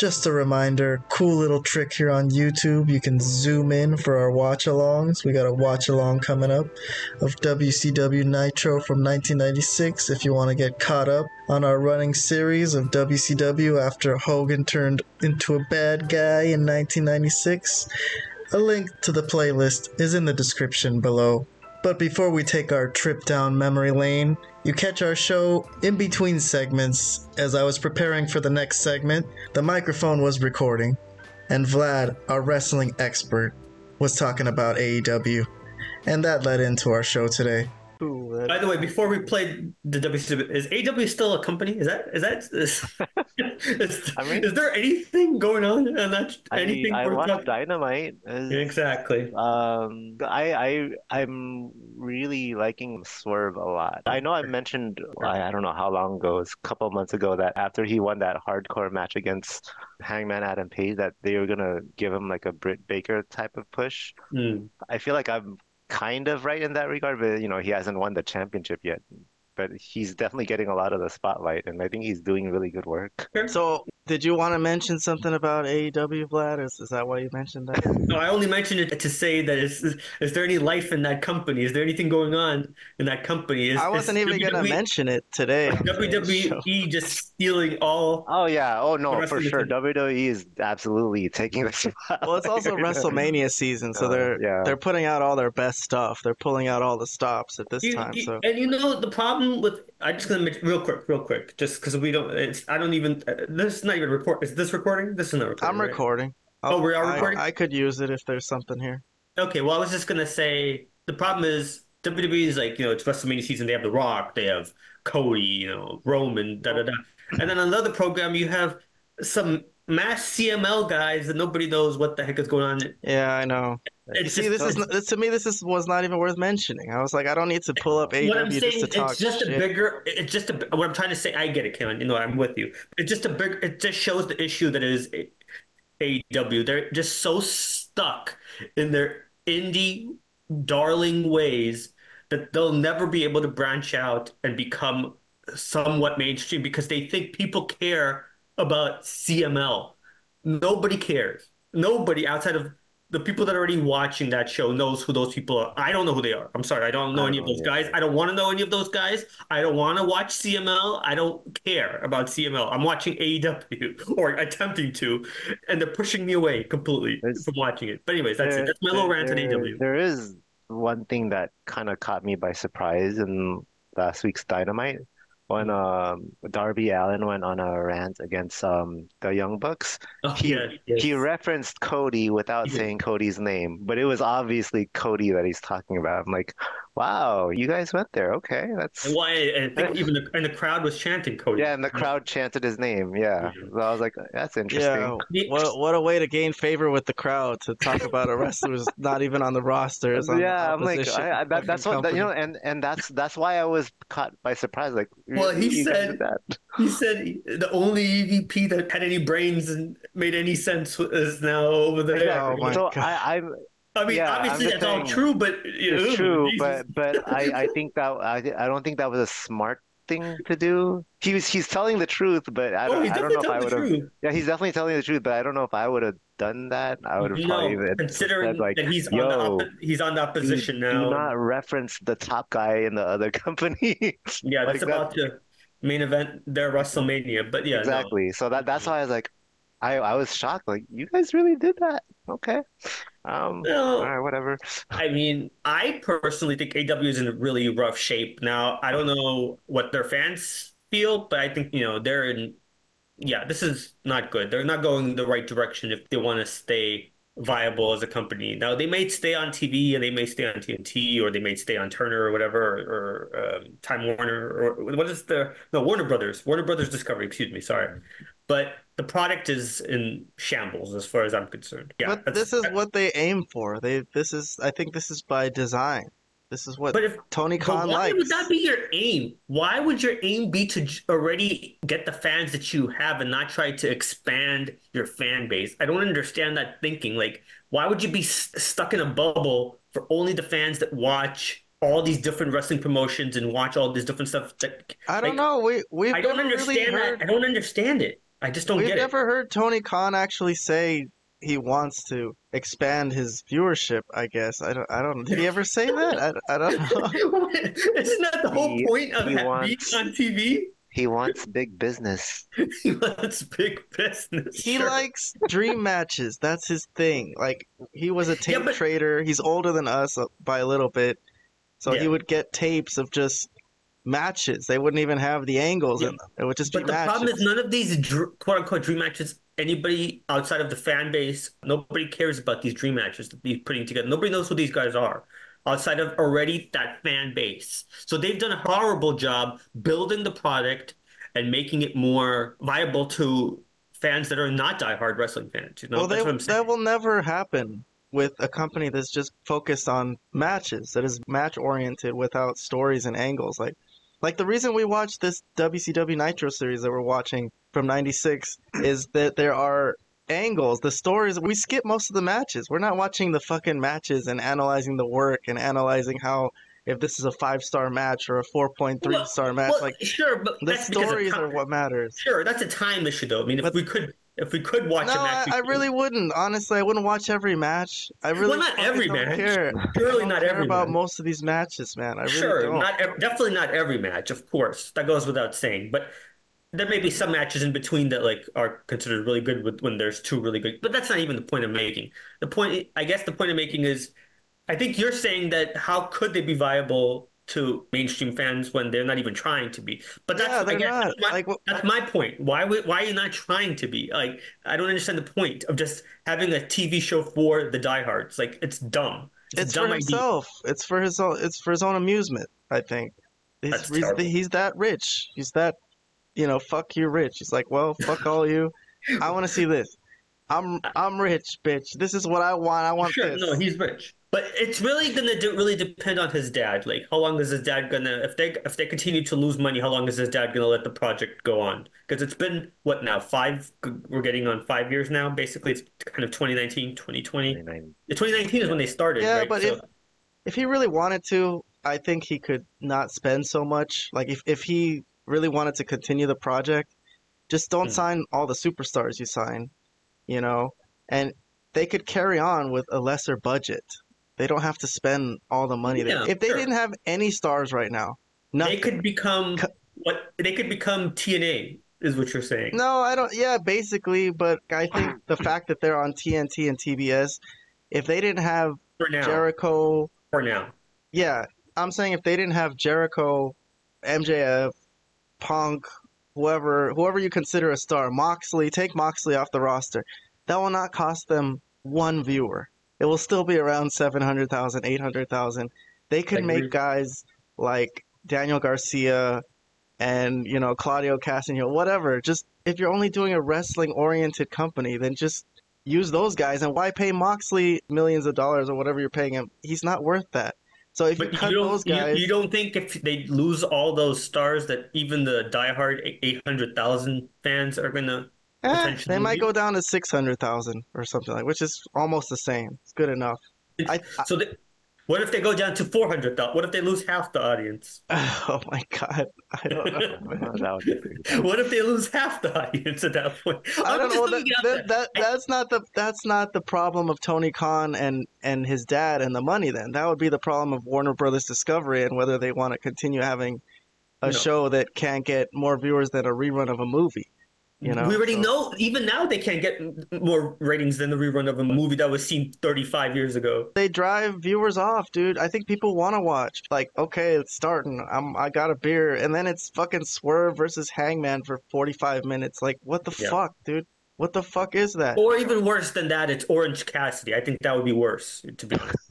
Just a reminder, cool little trick here on YouTube. You can zoom in for our watch alongs. We got a watch along coming up of WCW Nitro from 1996 if you want to get caught up on our running series of WCW after Hogan turned into a bad guy in 1996. A link to the playlist is in the description below. But before we take our trip down memory lane, you catch our show in between segments. As I was preparing for the next segment, the microphone was recording, and Vlad, our wrestling expert, was talking about AEW. And that led into our show today. Ooh, By the way, before we played the WCW, is AEW still a company? Is that is that is, is, I mean- is there anything going on and that I anything mean, I worth watched talking- Dynamite. It's- Exactly. Um, I I I'm really liking Swerve a lot. I know I mentioned I, I don't know how long ago, it's a couple of months ago, that after he won that hardcore match against Hangman Adam Page, that they were gonna give him like a Britt Baker type of push. Hmm. I feel like I'm kind of right in that regard, but you know, he hasn't won the championship yet. But he's definitely getting a lot of the spotlight, and I think he's doing really good work. So, did you want to mention something about AEW, Vlad? Is, is that why you mentioned that? No, I only mentioned it to say that is is there any life in that company? Is there anything going on in that company? Is, I wasn't is even going to mention it today. WWE just stealing all. Oh yeah, oh no, for sure. WWE is absolutely taking the spotlight. Well, it's also WrestleMania season, so Uh, they're yeah. they're putting out all their best stuff. They're pulling out all the stops at this You- time. you- So and you know the problem with I'm just gonna mention real quick, real quick, just because we don't. It's I don't even. Uh, this is not even record. Is this recording? This is not recording. I'm right? recording. Oh, we are I- recording? I, could use it if there's something here. Okay, well, I was just gonna say the problem is WWE is like you know it's WrestleMania season. They have The Rock, they have Cody, you know Roman, da da da, and then another program you have some mass CMLL guys that nobody knows what the heck is going on. Yeah, I know. It's See, just- this is it's- this, to me. This is was not even worth mentioning. I was like, I don't need to pull up AEW What I'm just saying, to talk it's just a shit. bigger. It's just a. What I'm trying to say, I get it, Kevin. You know, I'm with you. It's just a big. It just shows the issue that is AEW. They're just so stuck in their indie darling ways that they'll never be able to branch out and become somewhat mainstream because they think people care about CMLL. Nobody cares. Nobody outside of the people that are already watching that show knows who those people are. I don't know who they are. I'm sorry. I don't know I any don't of those guys. I don't want to know any of those guys. I don't want to watch CMLL. I don't care about CMLL. I'm watching AEW or attempting to, and they're pushing me away completely There's- from watching it. But anyways, that's it. That's my little there- rant on there- AEW. There is one thing that kind of caught me by surprise in last week's Dynamite when um, Darby Allin went on a rant against um, the Young Bucks. Oh, He yeah, yes. he referenced Cody without He saying Cody's name, but it was obviously Cody that he's talking about. I'm like, wow, you guys went there. Okay, that's And why? And I think even the and the crowd was chanting Cody. yeah, and the crowd chanted his name. Yeah, Yeah. so I was like, that's interesting. Yeah, what what a way to gain favor with the crowd to talk about a wrestler who's not even on the roster. is the Yeah, I'm like, I, I, that, that's what that, you know, and and that's that's why I was caught by surprise. Like, Well, he really, you guys said- that. He said the only EVP that had any brains and made any sense is now over there. Oh my so God. I, I'm I mean, Yeah, obviously just that's all true, but you know, it's true, Jesus. but but I I think that I I don't think that was a smart thing to do. He was he's telling the truth, but I oh, don't he's I don't know if I would have. Yeah, he's definitely telling the truth, but I don't know if I would have done that. I would have probably No, even considering said like, that he's on the "Yo, oppo- he's on the opposition do now. not reference the top guy in the other company. yeah, like that's about to main event their WrestleMania. But yeah, no. Exactly. So that that's why I was like, I I was shocked. Like, you guys really did that? Okay. Um. No. All right. Whatever. I mean, I personally think AEW is in really rough shape now. I don't know what their fans feel, but I think, you know, they're in, yeah, this is not good. They're not going the right direction if they want to stay viable as a company. Now, they may stay on TV and they may stay on TNT or they may stay on Turner or whatever or, or um, Time Warner or what is the, no, Warner Brothers, Warner Brothers Discovery, excuse me, sorry. But the product is in shambles as far as I'm concerned. Yeah, but this is what they aim for. They this is I think this is by design. This is what But if Tony Khan why likes. would that be your aim? Why would your aim be to already get the fans that you have and not try to expand your fan base? I don't understand that thinking. Like, why would you be s- stuck in a bubble for only the fans that watch all these different wrestling promotions and watch all this different stuff? That, I don't like, know. We we've I don't understand really that. I don't understand it. I just don't get it. We've never heard Tony Khan actually say he wants to expand his viewership. I guess I don't. I don't. Did he ever say that? I, I don't know. it. Isn't that the whole He- point of he that wants- being on TV? He wants big business. He wants big business. He sure. likes dream matches. That's his thing. Like he was a tape Yeah, but- trader. He's older than us uh, by a little bit, so he would get tapes of just matches. They wouldn't even have the angles Yeah. in them. It would just But be the matches. problem is, none of these dr- quote unquote dream matches, anybody outside of the fan base, nobody cares about these dream matches that he's putting together. Nobody knows who these guys are outside of already that fan base. So they've done a horrible job building the product and making it more viable to fans that are not diehard wrestling fans. You know, well, that's they, what I'm saying. that will never happen with a company that's just focused on matches, that is match oriented without stories and angles. Like, like the reason we watched this WCW Nitro series that we're watching from '96 is that there are angles, the stories. We skip most of the matches. We're not watching the fucking matches and analyzing the work and analyzing how if this is a five star match or a four point three star match. Well, like sure, but the stories are what matters. Sure, that's a time issue, though. I mean, if But- we could, if we could watch No, a I, match, we I really wouldn't. Honestly, I wouldn't watch every match. I really not every don't match. care. Surely I don't not care every about match. most of these matches, man. I really Sure, don't. not ev- definitely not every match, of course. That goes without saying. But there may be some matches in between that like are considered really good with, when there's two really good. But that's not even the point I'm making. The point, I guess, the point I'm making is, I think you're saying that how could they be viable to mainstream fans when they're not even trying to be? But that's yeah, they're guess not. that's my, Like, that's my point. Why why are you not trying to be? Like I don't understand the point of just having a TV show for the diehards. Like it's dumb. It's, it's dumb for idea. himself. It's for his own. It's for his own amusement. I think. He's, he's, he's that rich. He's that, you know, fuck you, rich. He's like, well, fuck all you. I want to see this. I'm I'm rich, bitch. This is what I want. I want Sure, this. no, he's rich, but it's really gonna do, really depend on his dad. Like, how long is his dad gonna? If they if they continue to lose money, how long is his dad gonna let the project go on? Because it's been what now? Five? We're getting on five years now. Basically, it's kind of 2019, 2020. 29. 2019 is when they started, Yeah, right? but So- if if he really wanted to, I think he could not spend so much. Like if if he really wanted to continue the project, just don't Hmm. sign all the superstars you sign, you know, and they could carry on with a lesser budget. They don't have to spend all the money. Yeah, there. if they sure. didn't have any stars right now, they could become Co- what they could become TNA, is what you're saying. No, I don't. Yeah, basically, but I think the fact that they're on TNT and TBS, if they didn't have For now, Jericho for now, Yeah, I'm saying if they didn't have Jericho, MJF, Punk, whoever whoever you consider a star, Moxley, take Moxley off the roster, that will not cost them one viewer. It will still be around 700,000, 800,000. They could make guys like Daniel Garcia and, you know, Claudio Castagnoli, whatever. Just if you're only doing a wrestling oriented company, then just use those guys and why pay Moxley millions of dollars or whatever you're paying him? He's not worth that. So if you But cut you don't, those you- guys, you, don't think if they lose all those stars that even the diehard 800,000 fans are going to eh, they might leave? go down to six hundred thousand or something like, which is almost the same. It's good enough. I, I So they, what if they go down to 400? What if they lose half the audience? oh my god, I don't know. That would be pretty good. What if they lose half the audience at that point? I don't know. That, that, that that's not the that's not the problem of Tony Khan and and his dad and the money. Then that would be the problem of Warner Brothers Discovery and whether they want to continue having a No. show that can't get more viewers than a rerun of a movie. You know, we already so- know, even now, they can't get more ratings than the rerun of a movie that was seen 35 years ago. they drive viewers off, dude. I think people want to watch. Like, okay, it's starting. I'm I got a beer, and then it's fucking Swerve versus Hangman for 45 minutes. Like, what the Yeah. fuck, dude? What the fuck is that? Or even worse than that, it's Orange Cassidy. I think that would be worse, to be honest.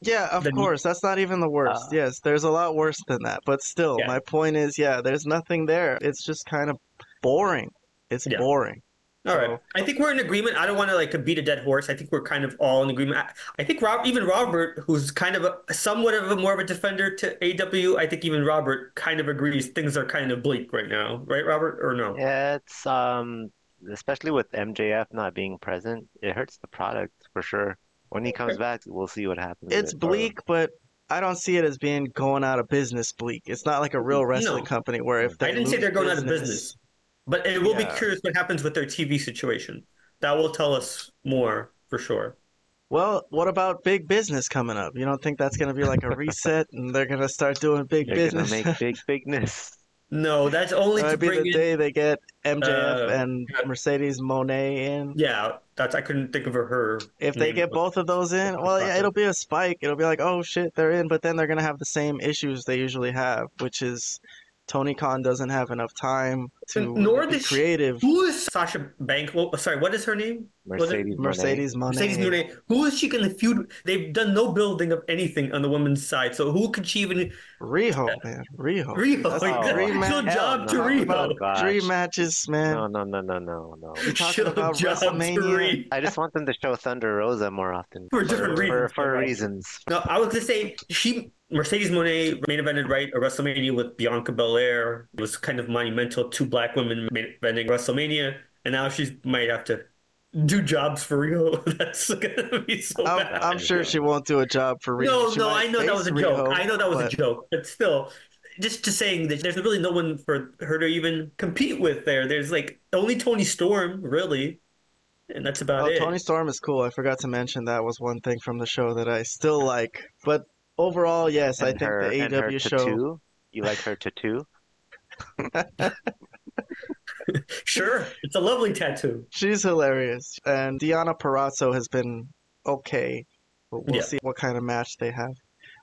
Yeah, of Then- course. That's not even the worst. Uh, yes, there's a lot worse than that. But still, Yeah. my point is, yeah, there's nothing there. It's just kind of boring. It's Yeah. boring. All right. So- I think we're in agreement. I don't want to like beat a dead horse. I think we're kind of all in agreement. I, I think Rob, even Robert, who's kind of a, somewhat of a more of a defender to AEW, I think even Robert kind of agrees things are kind of bleak right now, right, Robert? Or no? Yeah, it's um, especially with MJF not being present, it hurts the product for sure. When he comes back, we'll see what happens. It's it. bleak, but I don't see it as being going out of business bleak. It's not like a real wrestling No. company where if they I didn't say they're going out of business. But it will be curious what happens with their TV situation. That will tell us more for sure. Well, what about big business coming up? You don't think that's going to be like a reset and they're going to start doing big They're business? gonna make big bigness. No, that's only That to be bring the in. day they get MJF Uh, and Mercedes Moné in. Yeah, that's I couldn't think of her. If they get both of those in, well, yeah, it'll be a spike. It'll be like, oh shit, they're in, but then they're gonna have the same issues they usually have, which is Tony Khan doesn't have enough time to Nor be does she- creative. Who is Sasha Bank? Well, sorry, what is her name? Mercedes. Mercedes Moné. Mercedes Moné. Who is she going to feud? They've done no building of anything on the women's side, so who could she even? Riho, man, Riho. Riho, That's like, Oh, dream show match. job hell to no. Riho. Oh, gosh. Dream matches, man. No, no, no, no, no, no. You talking Show about job to WrestleMania? Riho. I just want them to show Thunder Rosa more often. For different for, reasons. For reasons. No, I was gonna say she Mercedes Moné main evented right a WrestleMania with Bianca Belair. It was kind of monumental. Two black women main eventing WrestleMania, and now she might have to do jobs for Riho. That's gonna be so I'm, bad. I'm sure she won't do a job for Riho. no, She no, I know that was a joke. Riho, I know that was but- a joke, but still. Just just saying that there's really no one for her to even compete with there. There's like only Toni Storm, really, and that's about Oh, it. Toni Storm is cool. I forgot to mention that was one thing from the show that I still like. But overall, yes, I think her, the and her AEW show. tattoo. You like her tattoo? Sure, it's a lovely tattoo. She's hilarious. And Deonna Purrazzo has been okay. But we'll Yeah. see what kind of match they have.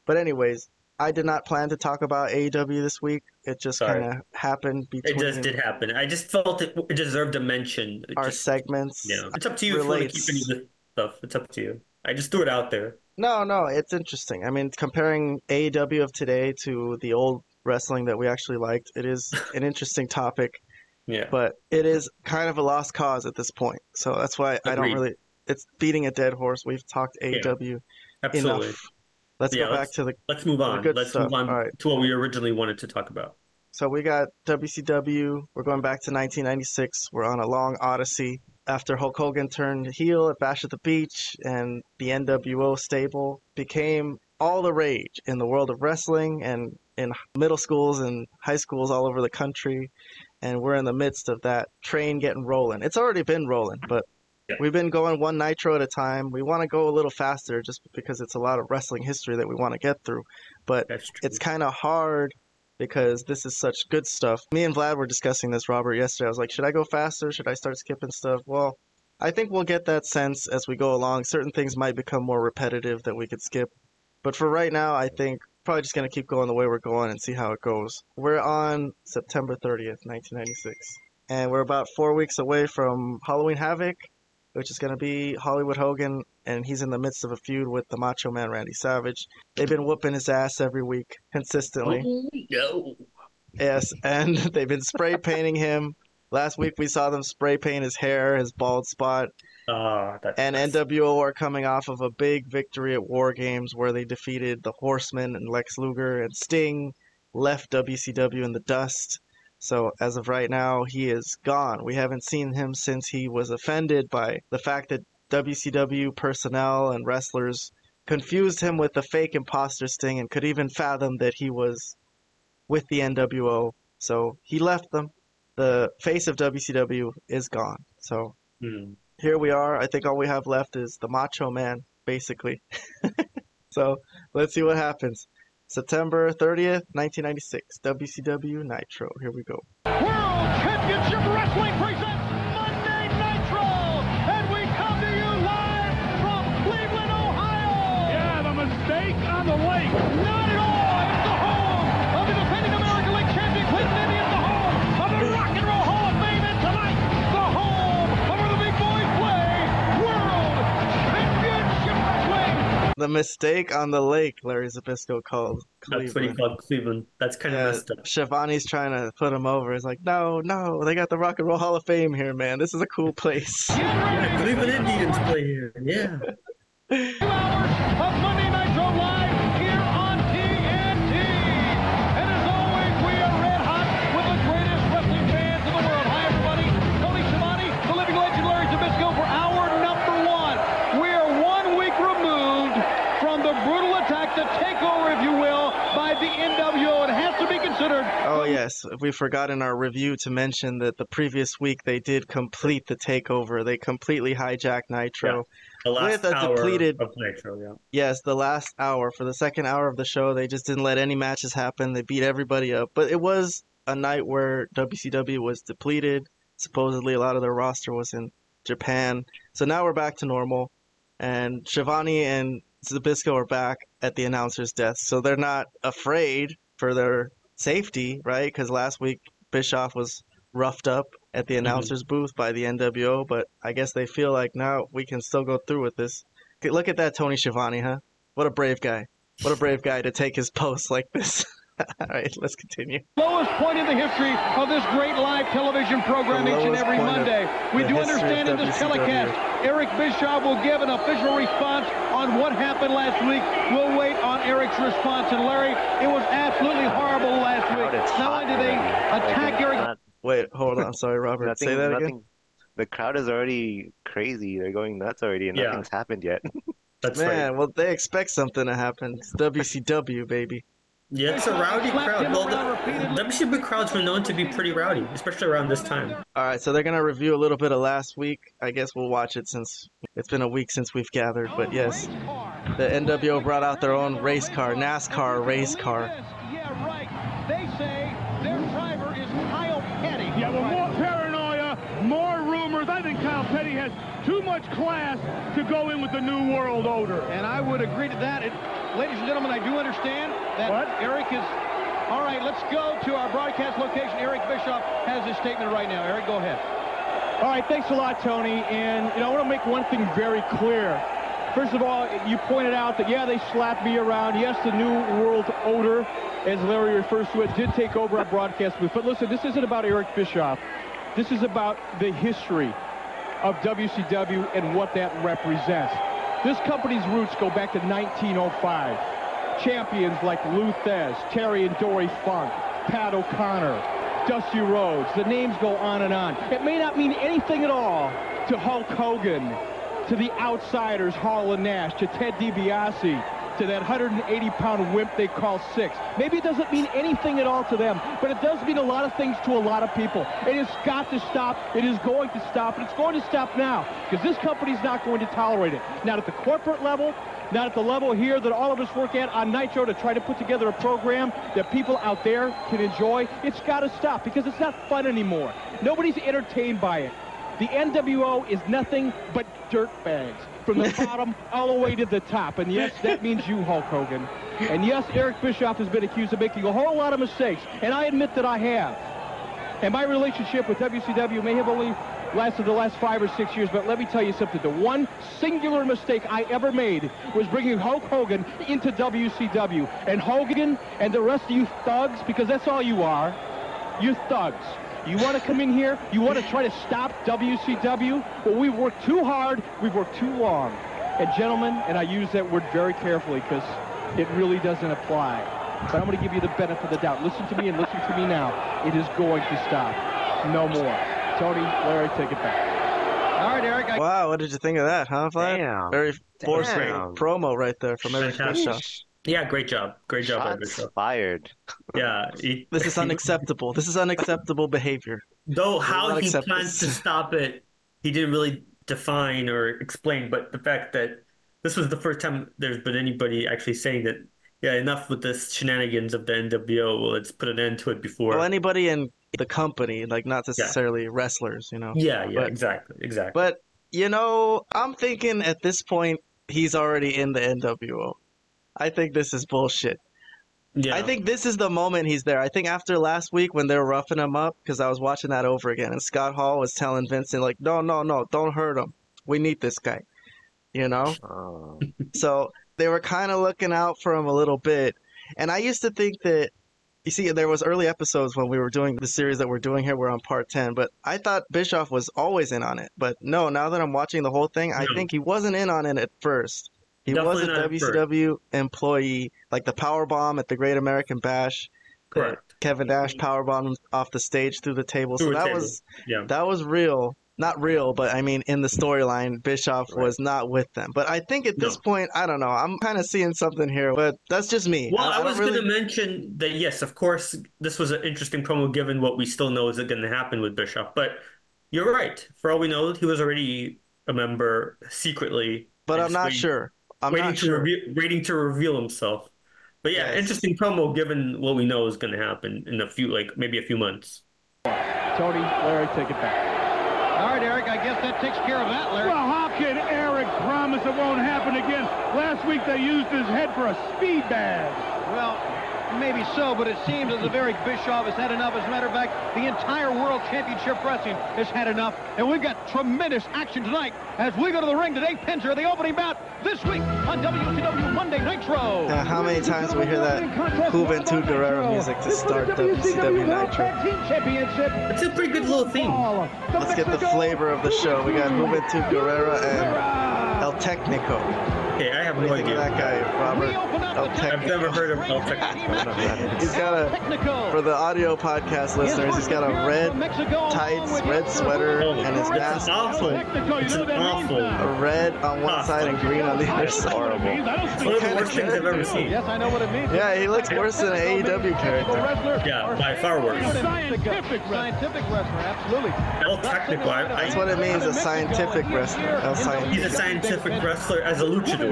But anyways, I did not plan to talk about AEW this week. It just kind of happened It just did happen. I just felt it, it deserved a mention. It our just- segments. Yeah, it's up to you if you want to keep any of this stuff. It's up to you. I just threw it out there. No, no, it's interesting. I mean, comparing AEW of today to the old wrestling that we actually liked, it is an interesting topic. Yeah, but it is kind of a lost cause at this point. So that's why I don't really. It's beating a dead horse. We've talked AEW absolutely. enough. Let's Yeah, go back let's- to the. Let's move on. Let's stuff. move on All right. to what we originally wanted to talk about. So we got WCW. We're going back to 1996. We're on a long odyssey after Hulk Hogan turned heel at Bash at the Beach, and the NWO stable became all the rage in the world of wrestling and in middle schools and high schools all over the country. And we're in the midst of that train getting rolling. It's already been rolling, but we've been going one nitro at a time. We want to go a little faster just because it's a lot of wrestling history that we want to get through. But it's kind of hard because this is such good stuff. Me and Vlad were discussing this, Robert, yesterday. I was like, should I go faster? Should I start skipping stuff? Well, I think we'll get that sense as we go along. Certain things might become more repetitive that we could skip. But for right now, I think probably just going to keep going the way we're going and see how it goes. We're on September 30th, 1996. And we're about four weeks away from Halloween Havoc, which is going to be Hollywood Hogan, and he's in the midst of a feud with the Macho Man Randy Savage. They've been whooping his ass every week consistently. Oh, no. Yes, and they've been spray painting him. Last week we saw them spray paint his hair, his bald spot, Ah, that's and NWO are coming off of a big victory at War Games where they defeated the Horsemen and Lex Luger and Sting left WCW in the dust. So as of right now, he is gone. We haven't seen him since he was offended by the fact that WCW personnel and wrestlers confused him with the fake imposter Sting and could even fathom that he was with the NWO. So he left them. The face of WCW is gone. So Hmm. here we are. I think all we have left is the Macho Man, basically. so let's see what happens. September 30th, 1996, WCW Nitro. Here we go. World Championship Wrestling The mistake on the lake, Larry Zbyszko called Cleveland. That's what he called Cleveland. That's kind of Yeah, messed up. Schiavone's trying to put him over. He's like, no, no, they got the Rock and Roll Hall of Fame here, man. This is a cool place. Get ready. Yeah, Cleveland Indians play here. Yeah. yes, we forgot in our review to mention that the previous week they did complete the takeover. They completely hijacked Nitro. The last With a hour depleted- of Nitro, yeah. Yes, the last hour for the second hour of the show, they just didn't let any matches happen. They beat everybody up, but it was a night where WCW was depleted. Supposedly, a lot of their roster was in Japan. So now we're back to normal, and Schiavone and Zbyszko are back at the announcer's desk. So they're not afraid for their safety, right? Because last week Bischoff was roughed up at the mm-hmm. announcer's booth by the NWO, but I guess they feel like now we can still go through with this. Look at that Tony Schiavone, huh? What a brave guy. What a brave guy to take his post like this. All right, let's continue. lowest point in the history of this great live television program each and every Monday. We do understand in this telecast, Eric Bischoff will give an official response on what happened last week. We'll wait on Eric's response. And Larry, it was absolutely horrible last week. Crowd is Not only did they already. Like, attack it's Eric not- Wait, hold on. Sorry, Robert. nothing, Say that nothing, again. The crowd is already crazy. They're going nuts already, and Yeah. nothing's happened yet. That's Man, right. well, they expect something to happen. It's WCW, baby. Yeah, it's a rowdy crowd. Well, the repeatedly. WCW crowds were known to be pretty rowdy, especially around this time. All right, so they're gonna review a little bit of last week. I guess we'll watch it since it's been a week since we've gathered. But oh, yes, the NWO brought out their own race car, NASCAR race car. Yeah, right. They say their driver is Kyle Petty. Yeah, well, more paranoia, more rumors. I think Kyle Petty has too much class to go in with the New World Order. And I would agree to that. And, ladies and gentlemen, I do understand that What? Eric is. All right, let's go to our broadcast location. Eric Bischoff has his statement right now. Eric, go ahead. All right, thanks a lot, Tony. And, you know, I want to make one thing very clear. First of all, you pointed out that, yeah, they slapped me around. Yes, the New World odor, as Larry refers to it, did take over our broadcast booth. But listen, this isn't about Eric Bischoff. This is about the history of WCW and what that represents. This company's roots go back to 1905. Champions like Lou Thesz, Terry and Dory Funk, Pat O'Connor, Dusty Rhodes. The names go on and on. It may not mean anything at all to Hulk Hogan, to the outsiders, Hall and Nash, to Ted DiBiase, to that 180-pound wimp they call Syxx. Maybe it doesn't mean anything at all to them, but it does mean a lot of things to a lot of people. It has got to stop. It is going to stop, and it's going to stop now because this company's not going to tolerate it. Not at the corporate level, not at the level here that all of us work at on Nitro to try to put together a program that people out there can enjoy. It's got to stop because it's not fun anymore. Nobody's entertained by it. The NWO is nothing but dirt bags from the bottom all the way to the top. And yes, that means you, Hulk Hogan. And yes, Eric Bischoff has been accused of making a whole lot of mistakes, and I admit that I have. And my relationship with WCW may have only lasted the last five or six years, but let me tell you something. The one singular mistake I ever made was bringing Hulk Hogan into WCW. And Hogan and the rest of you thugs, because that's all you are, you thugs. You want to come in here? You want to try to stop WCW? Well, we've worked too hard. We've worked too long. And gentlemen, and I use that word very carefully because it really doesn't apply. But I'm going to give you the benefit of the doubt. Listen to me and listen to me now. It is going to stop. No more. Tony, Larry, take it back. All right, Eric. I, Wow, what did you think of that, huh, Vlad? Damn. Very forceful Damn. promo right there from Eric Fantastic. Bischoff. Yeah, great job. Great job, Eric Shots Bischoff. fired. Yeah. he- This is unacceptable. This is unacceptable behavior. Though how he accept plans to stop it, he didn't really define or explain. But the fact that this was the first time there's been anybody actually saying that, yeah, enough with this shenanigans of the NWO. Well, let's put an end to it before. Well, anybody in the company, like not necessarily wrestlers, you know. yeah, yeah, but- exactly, exactly. But you know, I'm thinking at this point he's already in the NWO. I think this is bullshit. yeah. I think this is the moment he's there. I think after last week when they were roughing him up, because I was watching that over again, and Scott Hall was telling Vincent like, "No, no, no, don't hurt him. We need this guy." You know. Oh. So they were kind of looking out for him a little bit. And I used to think that you see there was early episodes when we were doing the series that we're doing here we're on part 10 but i thought bischoff was always in on it but no now that i'm watching the whole thing i No. think he wasn't in on it at first he was a Definitely at first. wcw employee like the power bomb at the great american bash uh, Correct. kevin nash power bombed off the stage through the table so Through a that table. was Yeah. that was real not real, but I mean in the storyline, Bischoff was not with them. But I think at this No. point, I don't know. I'm kind of seeing something here, but that's just me. Well, I, don't was really- going to mention that yes, of course, this was an interesting promo given what we still know is going to happen with Bischoff. But you're right. For all we know, he was already a member secretly. but I'm not waiting- sure. I'm waiting not to sure. reveal, waiting to reveal himself. But yeah, Yes. interesting promo given what we know is going to happen in a few, like maybe a few months. Tony, Larry, take it back. All right, Eric, I guess that takes care of that, Larry. Well, how can Eric promise it won't happen again? Last week they used his head for a speed bag. Well, maybe so, but it seems as if Eric Bischoff has had enough. As a matter of fact, the entire World Championship Wrestling has had enough. And we've got tremendous action tonight as we go to the ring today. Pins are the opening bout this week on WCW Monday Nitro. Yeah, how many times do we hear that Juventud Guerrera music to start WCW Nitro? It's a pretty good little theme. Let's get the flavor of the show. We got Juventud Guerrera and El Tecnico. Okay, I have What no idea. that guy, Robert? El I've never heard of El Tecnico. He's got a, for the audio podcast listeners, he's got a red tights, red sweater, Oh, and his it's mask awful. It's an awful. a red on one side and green on the other side. Horrible. It's one of the worst things I've ever seen. Yes, I know what it means. Yeah, he looks worse than an AEW character. Yeah, by far worse. Scientific, scientific wrestler, absolutely. El Tecnico. I, That's what it means, a scientific wrestler. El he's a Scientific. scientific wrestler as a luchador.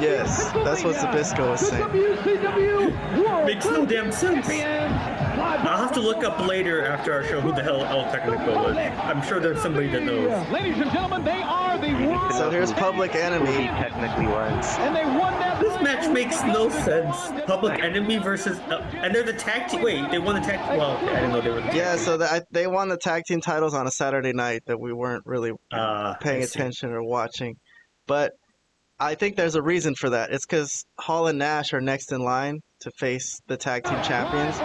Yes, that's what Zbyszko was saying. Makes no damn sense. I'll have to look up later after our show who the hell El Tecnico was. I'm sure there's somebody that knows. Ladies and gentlemen, they are the world So here's Public Enemy. Technically was. and they won that This match makes no sense. Public Enemy versus, uh, and they're the tag team. Wait, they won the tag. Well, I didn't know they were. The Yeah, so the, I, they won the tag team titles on a Saturday night that we weren't really uh, paying attention or watching. But I think there's a reason for that. It's because Hall and Nash are next in line to face the tag team champions.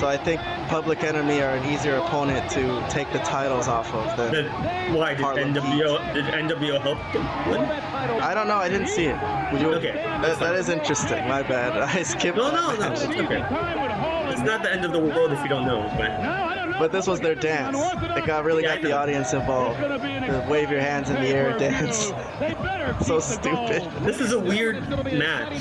So I think Public Enemy are an easier opponent to take the titles off of than. Then why did Harlem NWO did NWO help them win? I don't know. I didn't see it. Would you? Okay, That, that's that fine. is interesting. My bad. I skipped. No, no, no. It's okay. It's not the end of the world if you don't know. But But this was their dance. It got really got the audience involved. The wave your hands in the air dance. So stupid. this is a weird match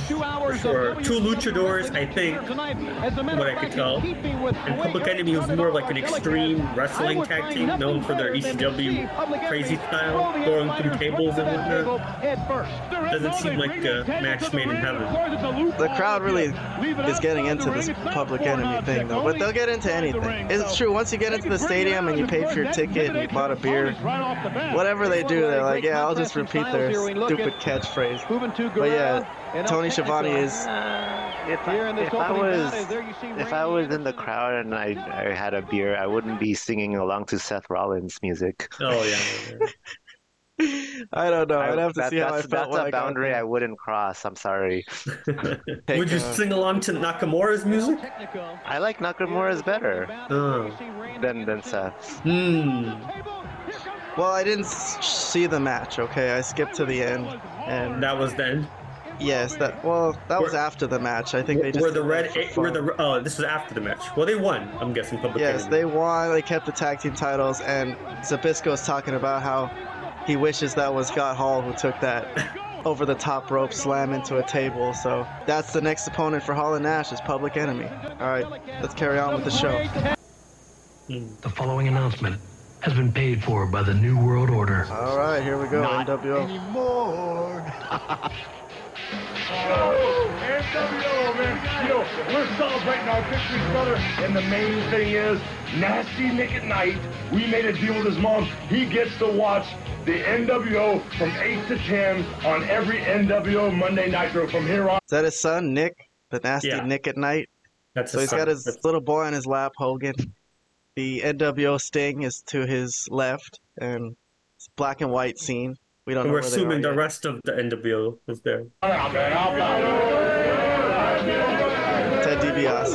for two luchadors. I think what I could tell. And Public Enemy was more of like an extreme wrestling tag team known for their ECW crazy style, throwing through tables and whatnot. Doesn't seem like a uh, match made in heaven. The crowd really is getting into this Public Enemy thing, though. But they'll get into anything. It's true. Once you get into the stadium and you paid for your ticket and you bought a beer, whatever they do, they're like, yeah, I'll just repeat their stupid catchphrase. But yeah, Tony Schiavone is. Uh, if I, if I was if I was in the crowd and I, I had a beer, I wouldn't be singing along to Seth Rollins music. Oh yeah. I don't know. I- I'd have to that- see how I that's, felt that's when a I boundary. I wouldn't cross. I'm sorry. Would you sing along to Nakamura's music? I like Nakamura's better Oh. than than Seth's. Hmm. Well, I didn't see the match. Okay, I skipped to the end, and That was the end. yes, that well, that was after the match. I think they just Were the did red? that Were the oh? This was after the match. Well, they won. I'm guessing. Public Yes, Enemy. they won. They kept the tag team titles, and Zbyszko's talking about how he wishes that was Scott Hall who took that over the top rope slam into a table. So that's the next opponent for Hall and Nash is Public Enemy. All right, let's carry on with the show. The following announcement has been paid for by the New World Order. All right, here we go. NWO. NWO, man. You know, we're celebrating our victories, brother. And the main thing is, Nasty Nick at Night, we made a deal with his mom. He gets to watch the NWO from 8 to 10 on every NWO Monday Nitro from here on. Is that his son, Nick? The nasty Yeah. Nick at night. That's So he's son. got his That's- little boy on his lap, Hogan. The NWO Sting is to his left, and it's black and white scene. We don't know We're where they assuming are the yet. rest of the NWO is there. Ted DiBiase.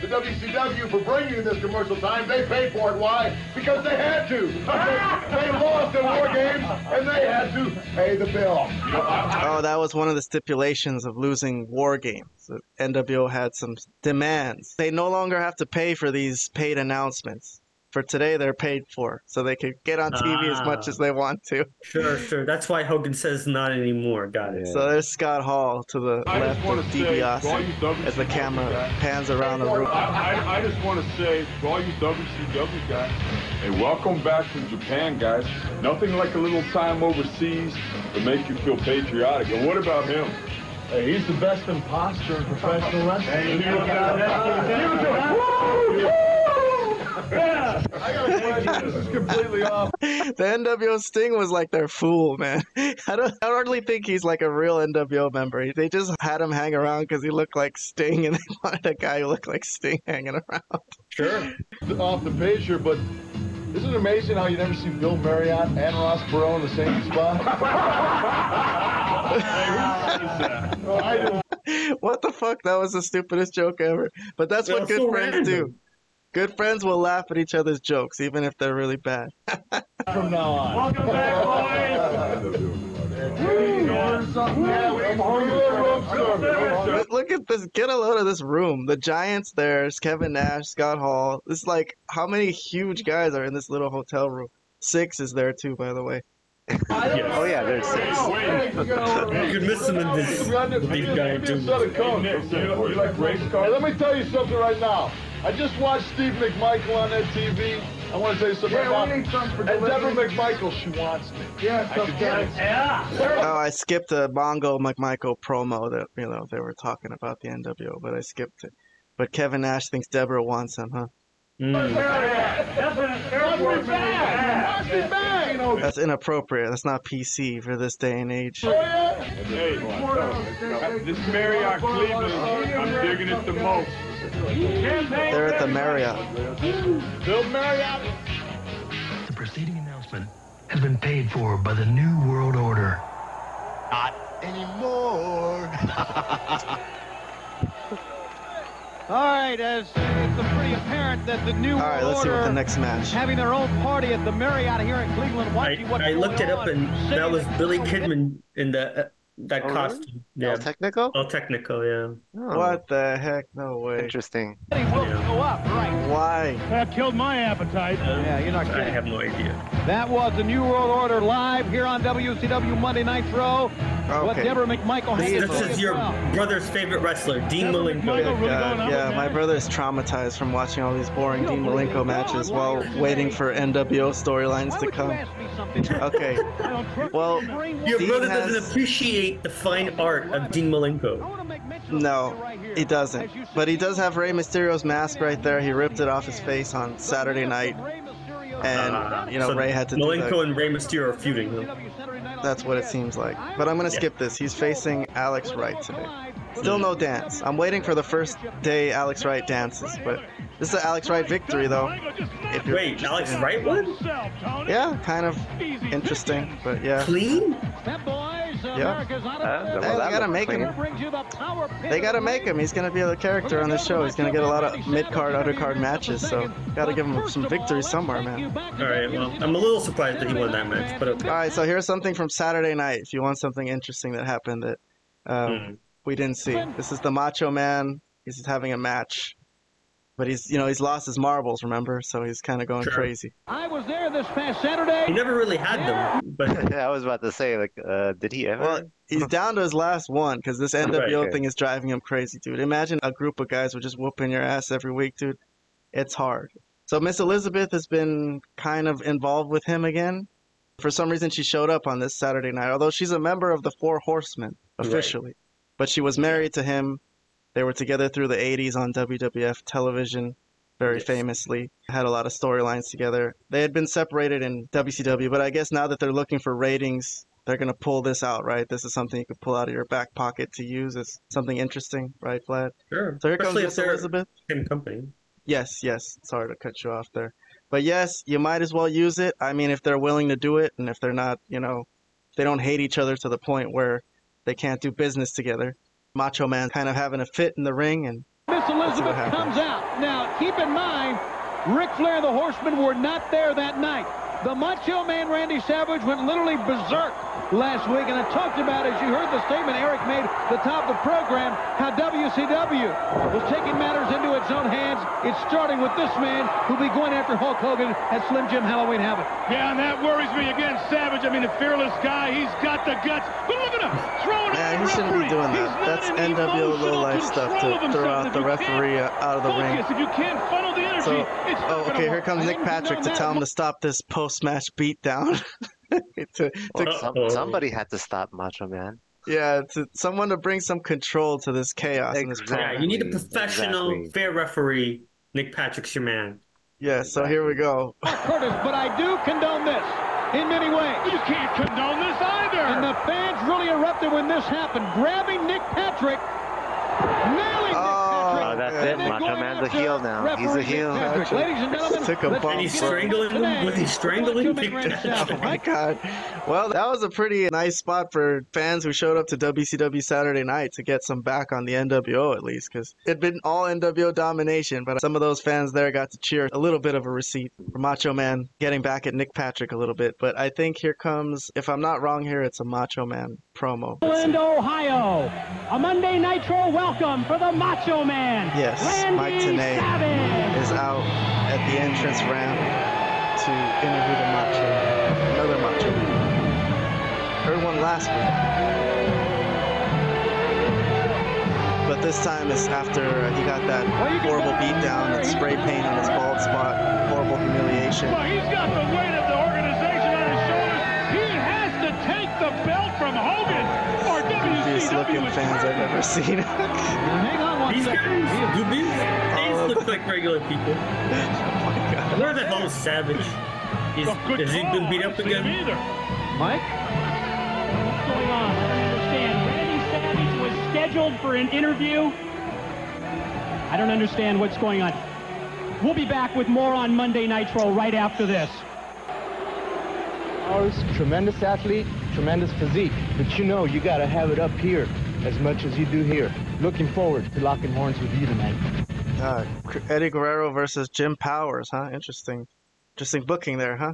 The WCW for bringing you this commercial time. They paid for it. Why? Because they had to. they lost in war games, and they had to pay the bill. Oh, that was one of the stipulations of losing War Games. The NWO had some demands. They no longer have to pay for these paid announcements. For today, they're paid for, so they could get on TV as much Ah. as they want to. Sure, sure. That's why Hogan says not anymore. Got it. So there's Scott Hall to the I left just of to say, DiBiase as the camera guys, pans around the room. I, I, I just want to say to all you WCW guys, hey, welcome back from Japan, guys. Nothing like a little time overseas to make you feel patriotic. And what about him? Hey, he's the best imposter in professional wrestling. Yeah. I got a question. This is completely off. The NWO Sting was like their fool, man. I don't, I hardly think he's like a real NWO member. They just had him hang around because he looked like Sting, and they wanted a guy who looked like Sting hanging around. Sure. off the page here, but isn't it amazing how you never see Bill Marriott and Ross Perot in the same spot? I what the fuck? That was the stupidest joke ever. But that's what good so friends do. Random. Good friends will laugh at each other's jokes, even if they're really bad. From now on. Welcome back, boys. Look- Look at this. Get a load of this room. The Giants there's Kevin Nash, Scott Hall. It's like how many huge guys are in this little hotel room? Syxx is there too, by the way. Oh yeah, there's Syxx. You could miss him in this big guy too. You like race cars? Let me tell you something right now. I just watched Steve McMichael on that TV. I want to tell you something right now. And Deborah McMichael, she wants me. Yeah, yeah. Oh, I skipped a Mongo McMichael promo that you know they were talking about the NWO, but I skipped it. But Kevin Nash thinks Deborah wants him, huh? Mm. That's inappropriate. That's not PC for this day and age. Hey, this Marriott Cleveland, I'm digging it the most. They're at the Marriott. Bill Marriott. The preceding announcement has been paid for by the New World Order. Not anymore. All right, as it's pretty apparent that the new All right, let's see what the next match. having their own party at the Marriott here in Cleveland. I, Watching what's I looked it up and that was Billy Kidman in the uh, that Oh, really? Yeah. El Technical? All technical, yeah. Oh, What the heck? No way. Interesting. City will go up, right? Why? That killed my appetite. Yeah, you're not kidding. I kidding. have no idea. That was the New World Order live here on WCW Monday Nitro. What Okay. Deborah McMichael had to This is your well. brother's favorite wrestler, Dean Deborah Malenko. McMichael. really going God, yeah, my that? brother is traumatized from watching all these boring Dean Malenko matches while waiting for NWO storylines to come. ask me something? Okay, I don't trust well, Your Dean brother has- doesn't appreciate the fine art of Dean Malenko. I wanna make mention of no, something he doesn't. As you see, But he does have Rey Mysterio's mask right there. He ripped it off his face on Saturday night, Rey Mysterio- and Uh, you know so Rey had to do Malenko and Rey Mysterio are feuding. That's what it seems like. But I'm gonna skip this. He's facing Alex Wright today. Still no dance. I'm waiting for the first day Alex Wright dances, but this is an Alex Wright victory though. If you're Wait, Alex Wright won? Yeah, kind of interesting, but yeah. Clean? Yeah. America's Uh, well, Hey, they gotta make him. clean. brings you the power pit They gotta make him. He's gonna be a character on the show. He's gonna get a lot of mid-card, undercard matches, so gotta give him some victories somewhere, man. All right, well, I'm a little surprised that he won that match, but okay. All right, so here's something from Saturday night. If you want something interesting that happened that um, Hmm. We didn't see, this is the Macho Man. He's having a match, but he's you know he's lost his marbles, remember? So he's kind of going Sure. crazy. I was there this past Saturday. He never really had them, but I was about to say, like, uh, did he ever? Well, he's down to his last one because this NWO Right, okay. thing is driving him crazy, dude. Imagine a group of guys were just whooping your ass every week, dude. It's hard. So Miss Elizabeth has been kind of involved with him again. For some reason, she showed up on this Saturday night, although she's a member of the Four Horsemen officially. But she was married to him. They were together through the 80s on WWF television, very Yes. famously. Had a lot of storylines together. They had been separated in WCW, but I guess now that they're looking for ratings, they're going to pull this out, right? This is something you could pull out of your back pocket to use as something interesting, right, Vlad? sure. So here comes Especially if Miss Elizabeth. same company. Yes, yes. Sorry to cut you off there. But yes, you might as well use it. I mean, if they're willing to do it and if they're not, you know, they don't hate each other to the point where they can't do business together. Macho Man kind of having a fit in the ring and Miss Elizabeth comes out. Now, keep in mind, Ric Flair and the Horsemen were not there that night. The Macho Man Randy Savage went literally berserk last week, and I talked about, as you heard the statement Eric made at the top of the program, how WCW was taking matters into its own hands. It's starting with this man who'll be going after Hulk Hogan at Slim Jim Halloween Havoc. Yeah, and that worries me again. Savage, I mean, the fearless guy, he's got the guts. But look at him, throwing Yeah, at the he shouldn't be doing that. That's NWO low life stuff to throw out the you can't referee uh, out of the ring. Focus, if you can't funnel the energy, So, it's oh, okay, here comes I Nick Patrick to tell him to stop this post-match beatdown. to, to, Some, Uh-oh. somebody had to stop Macho Man. yeah, to someone to bring some control to this chaos in this Exactly. Yeah, you need a professional, Exactly. fair referee. Nick Patrick's your man. Yeah, so here we go. Curtis, but I do condone this in many ways. You can't condone this either. And the fans really erupted when this happened, grabbing Nick Patrick, nailing Oh, Nick Oh, Patrick. That's Okay. it. Macho Man's a heel now. He's a heel. Ladies and gentlemen, Took a let's bump. And he's begin strangling him? today Was he strangling Macho Man Nick Randy Patrick? Savage. Oh my god. Well, that was a pretty nice spot for fans who showed up to WCW Saturday night to get some back on the NWO at least, because it'd been all NWO domination, but some of those fans there got to cheer a little bit of a receipt for Macho Man getting back at Nick Patrick a little bit. But I think here comes, if I'm not wrong here, it's a Macho Man promo. Cleveland, Ohio. A Monday Nitro welcome for the Macho Man. Yes, Randy Mike Savage. is out at the entrance ramp to interview the Macho, another Macho Man. Heard one last week. But this time it's after he got that horrible beatdown, and spray paint on his bald spot, horrible humiliation. Well, he's got the weight of the organization on his shoulders. He has to take the belt from Hogan or looking WCW is fans I've ever seen. Hang on These guys, do these, these uh, look like regular people. oh Where the hell is Savage? Is, Well, good has he been beat up didn't see him again? Either. Mike? What's going on? I don't understand. Randy Savage was scheduled for an interview. I don't understand what's going on. We'll be back with more on Monday Nitro right after this. Powers, tremendous athlete, tremendous physique. But you know, you gotta have it up here as much as you do here. Looking forward to locking horns with you tonight. Uh, Eddie Guerrero versus Jim Powers, huh? Interesting. Interesting booking there, huh?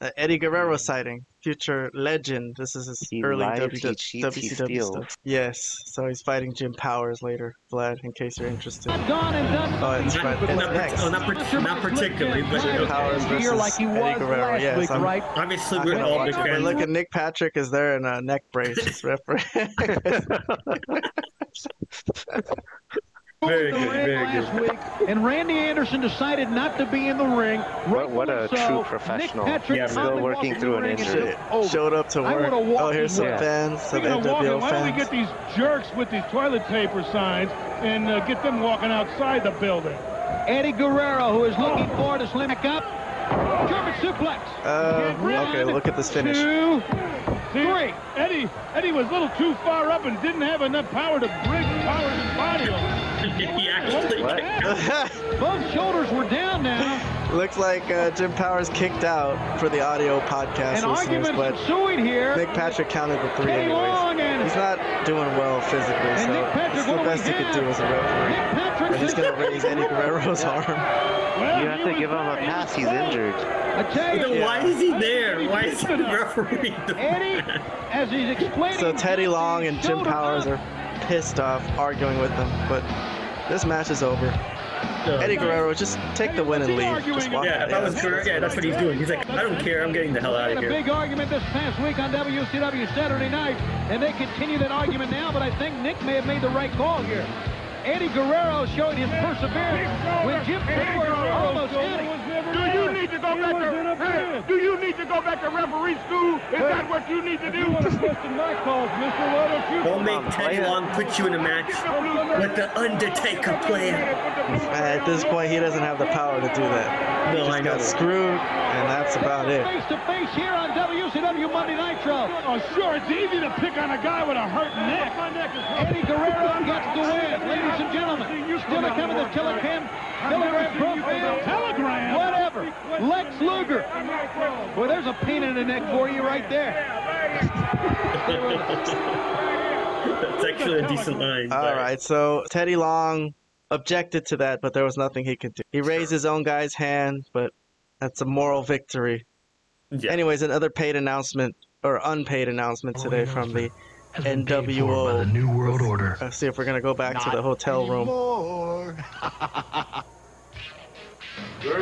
Uh, Eddie Guerrero sighting, future legend. This is his He early lied, w- he cheats, he WCW stuff. Yes, so he's fighting Jim Powers later, Vlad, in case you're interested. Gone and done. Oh, it's, right, Not, it's not, next. oh, not, par- not particularly, but Jim okay. Powers versus Here like he Eddie Guerrero. last Yes, week, I'm, right? obviously we're gonna all watch big it. But fans. look at Nick Patrick is there in a neck brace. It's referee. Very the good, ring very last good. week, and Randy Anderson decided not to be in the ring. What- what a so. true professional. Nick Patrick Yeah, still working through an injury. took over. Showed up to work. Oh, here's some in. fans, some Speaking of walking, NWO why don't we get these jerks with these toilet paper signs and uh, get them walking outside the building? Eddie Guerrero, who is looking forward to slim back up. German suplex. Uh, One, okay, look at this finish. Two, See, three. Eddie, Eddie was a little too far up and didn't have enough power to bring Powers' body over. He actually What? Both shoulders were down now. Looks like uh, Jim Powers kicked out for the audio podcast An listeners, argument but ensuing here. Nick Patrick counted the three Teddy anyways. and He's not doing well physically, so Nick Patrick, it's the best he could do as a referee. Nick Patrick But he's gonna raise Eddie Guerrero's arm. Well, You have to give him a there. He was pass. He's injured. I tell you, Then why is he there? Why is he the referee? Eddie, as he's explaining. So Teddy Long and Jim Powers up. are pissed off arguing with them, but this match is over. Eddie Guerrero, just take the win and leave. Just walk Yeah, out. if I was Guerrero, yeah, that's what he's doing. He's like, I don't care, I'm getting the hell out of here. a big argument this past week on WCW Saturday night, and they continue that argument now, but I think Nick may have made the right call here. Eddie Guerrero showed his perseverance when Jim Powers almost had him. Do you need to go back to hey, Do you need to go back to referee school? Is that what you need to do? my calls, Mister. Why don't you? Don't make Teddy Long put you in a match with the Undertaker plan. At this point, he doesn't have the power to do that. No, he just I know. got screwed, and that's about it. Face to face here on WCW Monday Nitro. Oh, sure, it's easy to pick on a guy with a hurt neck. My neck is Eddie Guerrero gets the win, ladies and gentlemen. Still to come in the telegram, telegram profile. Telegram? Whatever. Lex Luger. Boy, there's a pain in the neck for you right there. That's actually a decent line. All right, so Teddy Long objected to that, but there was nothing he could do. He raised his own guy's hand, but that's a moral victory Yeah. Anyways, another paid announcement or unpaid announcement today from the Has been paid for by the NWO. New World Order. Let's see if we're gonna go back to the hotel room. Yo,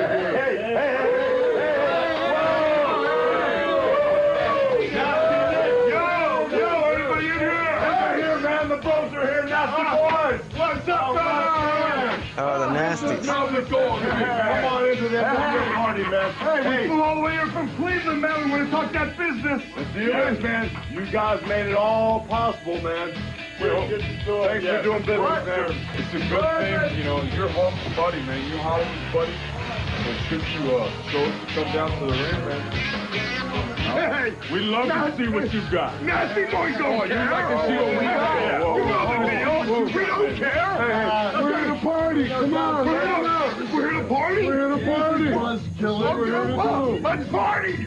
Oh, the nasties. How's it going, man? Come on into that big party, man. Hey, we flew all the way here from Cleveland, man. We want to talk that business. Let's do this, man. You guys made it all possible, man. Thanks for doing business, man. It's a good thing, you know, you're Hulk's buddy, man. You're Hollywood's buddy. So should you uh, show to come down to the ring, man? Hey, we love to see what you've got. Nasty boys don't care. You'd like to see what we got. You nothing else. We don't care. Hey, we're here to party. Come on. We're here to party. We're here to party. We're here to do. Let's party.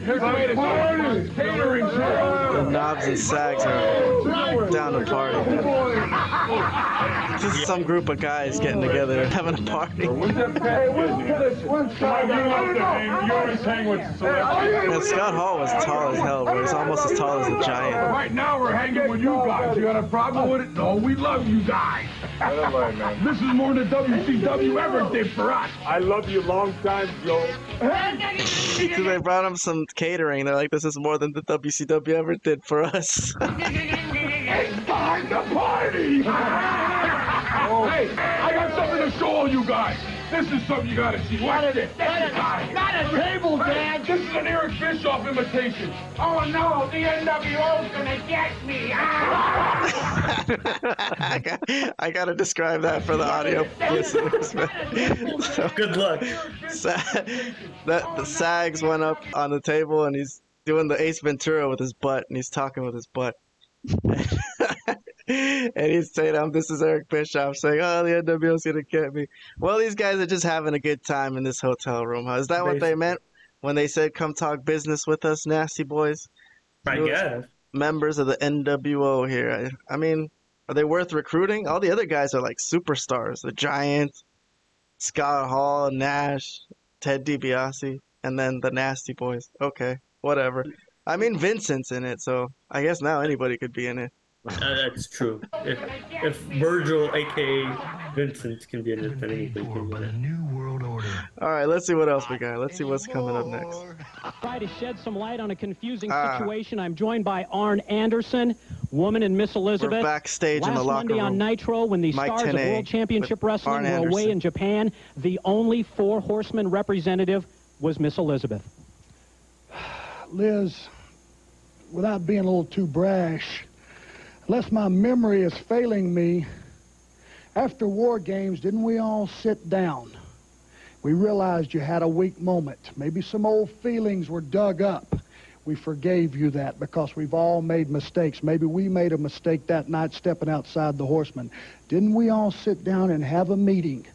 Party. Catering The knobs and sags are down to party. Just some group of guys getting together having a party. Hey, what's Come on, you love to hang. You always hang with celebrities. And Scott Hall was tall as hell, but he's almost as tall as a giant. Right now we're hanging with you guys. You got a problem with it? No, we love you guys. This is more than WCW ever did for us. I love you long time, Joe. So they brought him some catering. They're like, this is more than the WCW ever did for us. It's time to party! hey, I got something to show all you guys. This is something you gotta see. Watch this. Not a table, Dad. This is an Eric Bischoff imitation. Oh no, the NWO's gonna get me. Ah. I, got, I gotta describe that for the audio listeners. So, Good luck. Sa- that oh, the Sags went up on the table and he's doing the Ace Ventura with his butt and he's talking with his butt. and he's saying, um, this is Eric Bischoff saying, oh, the NWO's gonna get me. Well, these guys are just having a good time in this hotel room. Huh? Is that what they meant when they said, come talk business with us, nasty boys? I guess. Members of the NWO here. I, I mean, are they worth recruiting? All the other guys are like superstars. The Giant, Scott Hall, Nash, Ted DiBiase, and then the Nasty Boys. Okay, whatever. I mean, Vincent's in it, so I guess now anybody could be in it. Uh, that's true. If if Virgil, aka Vincent, can be in it, then anybody can be in it. New World Order. All right, let's see what else we got. Let's see what's coming up next. Try to shed some light on a confusing Ah. situation. I'm joined by Arn Anderson, woman and Miss Elizabeth. backstage in Last the locker Monday on. Nitro, when the Mike stars of World Championship Wrestling Arn were away in Japan, the only four horsemen representative was Miss Elizabeth. Liz, without being a little too brash, unless my memory is failing me, after War Games, didn't we all sit down? We realized you had a weak moment. Maybe some old feelings were dug up. We forgave you that because we've all made mistakes. Maybe we made a mistake that night stepping outside the horseman. Didn't we all sit down and have a meeting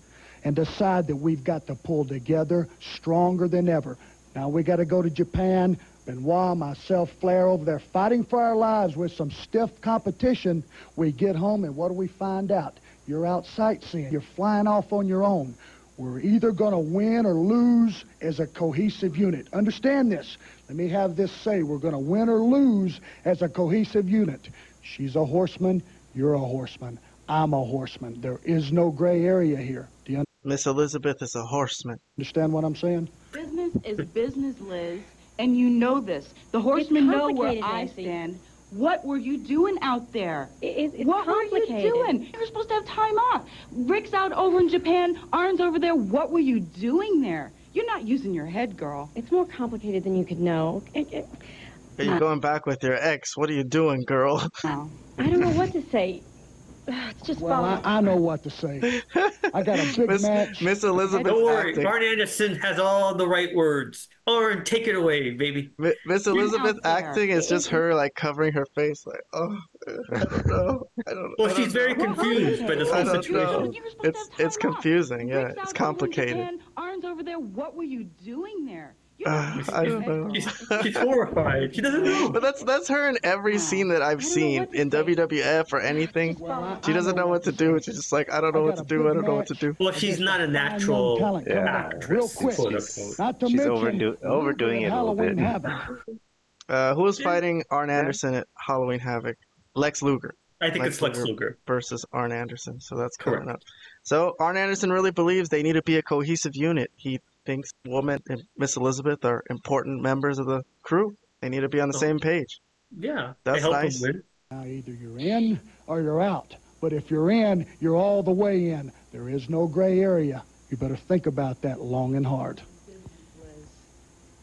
and decide that we've got to pull together stronger than ever? Now we got to go to Japan. Benoit, myself, Flair over there fighting for our lives with some stiff competition. We get home and what do we find out? You're out sightseeing. You're flying off on your own. We're either going to win or lose as a cohesive unit. Understand this. Let me have this say. We're going to win or lose as a cohesive unit. She's a horseman. You're a horseman. I'm a horseman. There is no gray area here. Do you Miss Elizabeth is a horseman. understand what I'm saying? Business is business, Liz, and you know this. The horsemen know where complicated, I Nancy. stand. What were you doing out there? it's what were complicated. you doing? You were supposed to have time off. Rick's out over in Japan. Arn's over there. What were you doing there? You're not using your head, girl. It's more complicated than you could know. It- it- Are you uh, going back with your ex? What are you doing, girl? I don't know what to say. It's just Well, I, I know what to say. I got a big Miss, match. Miss Elizabeth Don't worry, acting. Arn Anderson has all the right words. Arn, take it away, baby. Mi- Miss Elizabeth acting is just her like covering her face, like, oh, I don't know, I don't. Know. Well, I she's don't very know. confused by this whole situation. It's it's confusing. Yeah, it's out over in complicated. Japan. Arn's over there. What were you doing there? Uh, I don't know. She's, she's horrified. She doesn't know. But that's that's her in every scene that I've seen in WWF or anything. She doesn't know what to do. She's just like, I don't know what to do. I don't know what to do. Well, she's not a natural Yeah. actress, Real quick. quote unquote. Not to She's overdo- overdoing it a little bit. Uh, who was fighting Arn Anderson at Halloween Havoc? Lex Luger. I think it's Lex Luger. versus Arn Anderson. So that's coming Correct. up. So Arn Anderson really believes they need to be a cohesive unit. He thinks Woman and Miss Elizabeth are important members of the crew. They need to be on the Oh. same page. Yeah, That's help nice. Now, either you're in or you're out. But if you're in, you're all the way in. There is no gray area. You better think about that long and hard.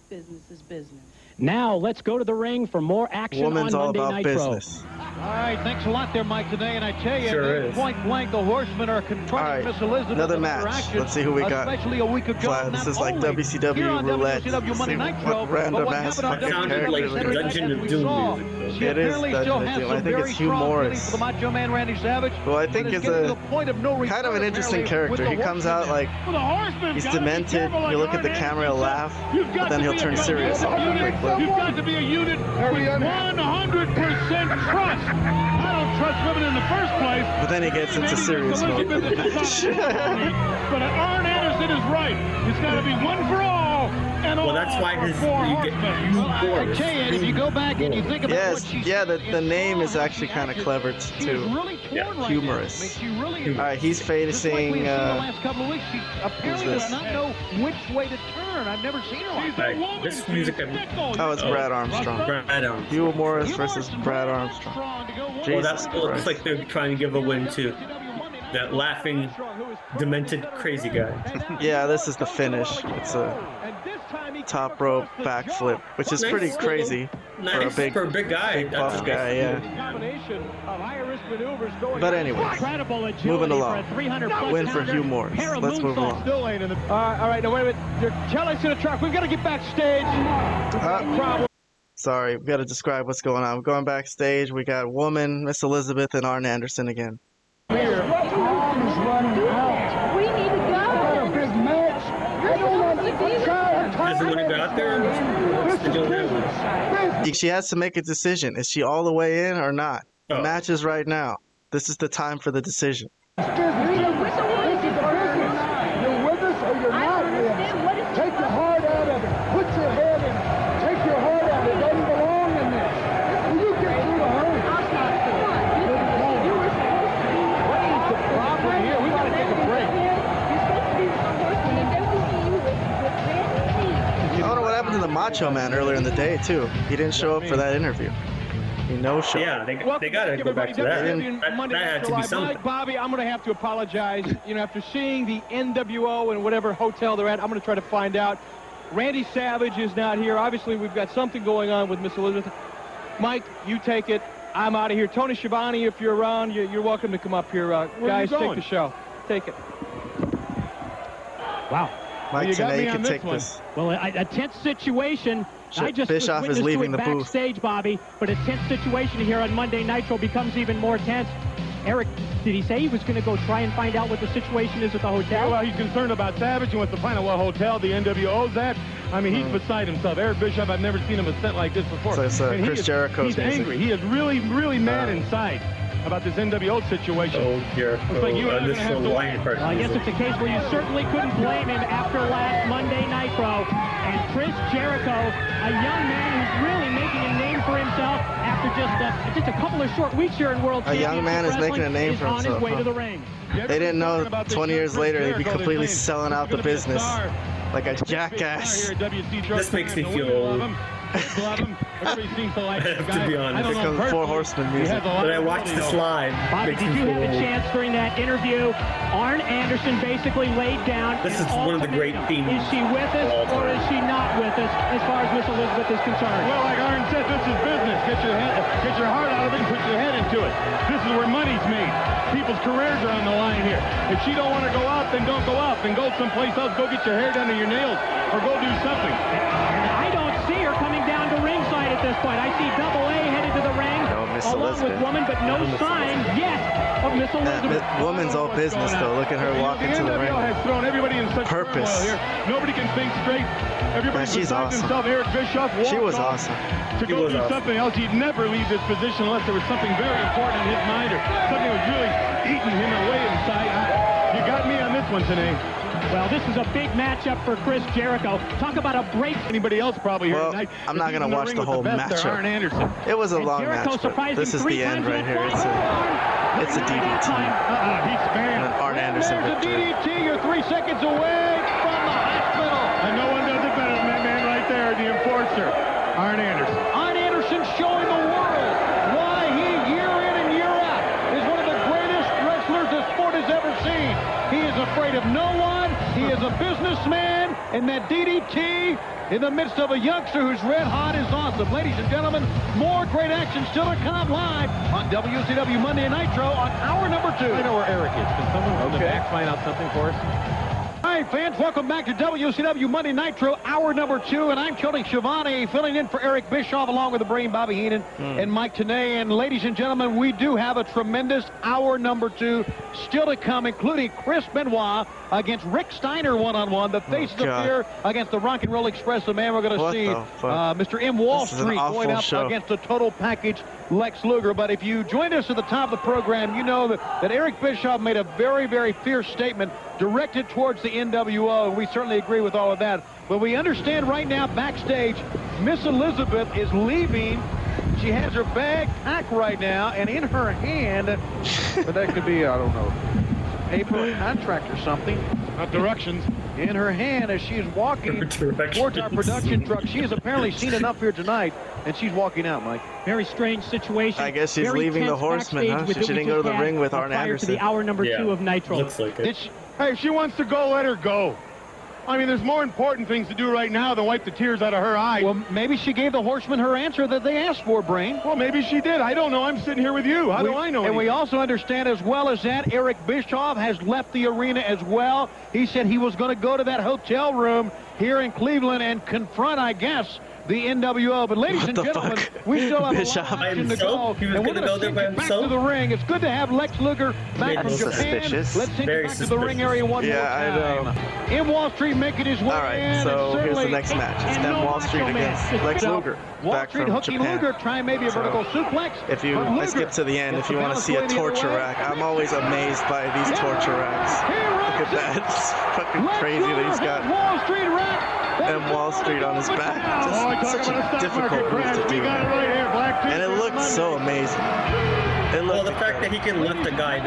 Business is business. Now let's go to the ring for more action Woman's on all Monday about Nitro. business. All right, thanks a lot there, Mike, today. And I tell you, Sure point blank, the Horsemen are confronting All right, Miss Elizabeth. another match. action, Let's see who we got. Especially a week ago. Fly, this is like WCW roulette. WCW See Monday what Nitro, random but what ass fucking WCW characters Saturday we Night get. Dungeon of Doom music. It is Dungeon of Doom. I think it's Hugh Morris. feelings the Macho Man Randy Savage. Who I think it's is a point of no return, kind of an interesting character. He comes out like he's the he's demented. You look at the Arn camera, Anderson laugh, but then he'll be a turn serious. unit. You've got to be a unit with 100% trust. I don't trust women in the first place. But then he gets into serious mode. but Arn Anderson is right. It's got to be one for all Well, all that's why for his four you get horsemen. you Well, I- I Boris. if you go back and you think about Yes, what she yeah, the, the name is actually kind of clever t- she is too. really torn right Humorous. mean, really. All right, he's Just like facing. seen Uh, last couple weeks, apparently this? does not know which way to turn. I've never seen her like that. Right. This music. I'm, oh, it's Brad Armstrong. Brad Armstrong. Hugh Morris versus Brad Armstrong. Well, Jesus that's well, it's like they're trying to give a win to that laughing, demented, crazy guy. Yeah, this is the finish. It's a top rope backflip, which is Nice pretty little- crazy for a Nice big, for a big guy. big buff a guy. Yeah. Combination of high-risk maneuvers going But anyways, Incredible agility moving along. a 300 plus Win for pounder. Hugh Morris. Let's move moonsaults. along. Still ain't in the. All right, all right. Now wait a minute. Your Kelly's in the truck. We've got to get backstage. Uh, sorry, we got to describe what's going on. We're going backstage. We got Woman, Miss Elizabeth, and Arn Anderson again. Here. Time is running out. We need to I got a go. big match. I don't want to try. Doesn't want to go out there. What's the deal there? She has to make a decision. Is she all the way in or not? The Oh. match is right now. This is the time for the decision. This is business. You're with us or you're not with us. Take your heart out of it. Put your head in it. Take your heart out. It doesn't belong in this. Will you get through to her? What is the problem here? We got to take a break. I don't know what happened to the Macho Man earlier in the day too. He didn't show up for that interview. He no show. Yeah, they, they got to go back to that. everybody. That, Monday that Night had to be something. Mike, Bobby, I'm going to have to apologize. You know, after seeing the NWO and whatever hotel they're at, I'm going to try to find out. Randy Savage is not here. Obviously, we've got something going on with Miss Elizabeth. Mike, you take it. I'm out of here. Tony Schiavone, if you're around, you're, you're welcome to come up here. Uh, Where are you guys, take the show. Take it. Wow. Mike, you got me on can this take one. this. Well, a, a tense situation. Shit, I just Bischoff was is leaving the it booth. backstage, Bobby. But a tense situation here on Monday Nitro becomes even more tense. Eric, did he say he was going to go try and find out what the situation is at the Yeah, hotel? well, he's concerned about Savage. He wants to find out what hotel the NWO's at. I mean, he's beside himself. Eric Bischoff, I've never seen him a upset like this before. So it's, uh, And he Chris is- Jericho's He's music. angry. He is really, really mad Uh, inside about this NWO situation. Oh, Jericho. Looks like you oh, and I are gonna have to wait. Well, I guess it's a case where you certainly couldn't blame him after last Monday Nitro. And Chris Jericho, a young man who's really making a name for himself after just a, just a couple of short weeks here in World A young man is Championship making a name Wrestling, for is on himself, his way huh? to the ring. They didn't know 20 years Chris later he'd be completely selling out the he's gonna be a business like a jackass. here at WC Drug This makes me feel old. Love him. Kids love him. Everybody seems to I have to be honest. I don't know Four. Horsemen music. has a lot But I watched ability, this live. Bobby, did you have a chance during that interview? Arn Anderson basically laid down. This is one of the great themes Is she with us or is she not with us as far as Miss Elizabeth is concerned? Well, like Arn said, this is business. Get your head, get your heart out of it and put your head into it. This is where money's made. People's careers are on the line here. If she don't want to go out, then don't go out. Then go someplace else. Go get your hair done or your nails, or go do something. And I don't see her coming down to ringside at this point. I see Double A headed to the ring. No, Miss along with woman, but no sign yet of Miss That Elizabeth. mi- woman's all business though. Look at her walking to the NWO ring. has thrown everybody in such Purpose. turmoil here. Nobody can think straight. Everybody Man, she's besides awesome. himself, Eric Bischoff, walked She was awesome. to go do something else. He'd never leave this position unless there was something very important in his mind or something was really eating him away inside. You got me on this one today. Well, this is a big matchup for Chris Jericho. Talk about a break. Anybody else probably here Well, tonight? I'm not gonna in the watch ring the with whole best there, matchup. Arn Anderson. It was a And long Jericho match, but this is the end right here. It's a, it's a DDT. Uh-uh, he's And an Arn Anderson There's a. DDT. You're three seconds away from the hospital. And no one does it better than that man right there, the enforcer, Arn Anderson. Arn Anderson showing the world why he, year in and year out, is one of the greatest wrestlers the sport has ever seen. He is afraid of no one. He is a businessman. And that DDT in the midst of a youngster who's red hot is awesome. Ladies and gentlemen, more great action still to come live on WCW Monday Nitro on hour number two. I know where Eric is. Can someone from the back find out something for us? Right, fans, welcome back to WCW Monday Nitro, hour number two, and I'm Tony Schiavone, filling in for Eric Bischoff, along with the brain Bobby Heenan and Mike Tenay. And ladies and gentlemen, we do have a tremendous hour number two still to come, including Chris Benoit against Rick Steiner one-on-one, the faces of God. fear against the Rock and Roll Express, the man we're going to see, uh, Mr. M. Wall This is an Street going up show. against the total package Lex Luger. But if you joined us at the top of the program, you know that, that Eric Bischoff made a very, very fierce statement directed towards the NWO, and we certainly agree with all of that. But we understand right now backstage, Miss Elizabeth is leaving. She has her bag packed right now, and in her hand, but that could be, I don't know, paper contract or something. Not directions. In her hand as she is walking towards our production truck. She has apparently seen enough here tonight, and she's walking out, Mike. Very strange situation. I guess she's Very leaving the horseman, Horsemen, backstage huh? with She didn't go to the ring with Arn prior Anderson. to the hour number Yeah, two of Nitro. Looks like it. she, hey, if she wants to go, let her go. I mean, there's more important things to do right now than wipe the tears out of her eyes. Well, maybe she gave the horsemen her answer that they asked for, Brain. Well, maybe she did. I don't know. I'm sitting here with you. How do I know? And we also understand as well as that, Eric Bischoff has left the arena as well. He said he was going to go to that hotel room here in Cleveland and confront, I guess, the NWO. But ladies What and gentlemen, fuck? we still have Bischoff? a lot By of action to go. He and we're gonna going go send you back to the ring. It's good to have Lex Luger back Very from Japan. suspicious. Let's send Very you back to the ring area one Yeah, more I time. know. In Wall Street making his way All right, in. so here's the next match. It's and then no Wall Street Man. against Lex Luger, Wall back Street from hooking Japan. Luger, trying maybe a So, vertical suplex. If you from I skip to the end, if you want to see a going the other torture rack, I'm always amazed by these torture racks. Look at that. It's fucking crazy that he's got Wall Street rack. And Wall Street on his back. Oh, Just talk such a difficult move to do. it right here, Black And it looked so amazing. It Well, the fact that he can lift a guy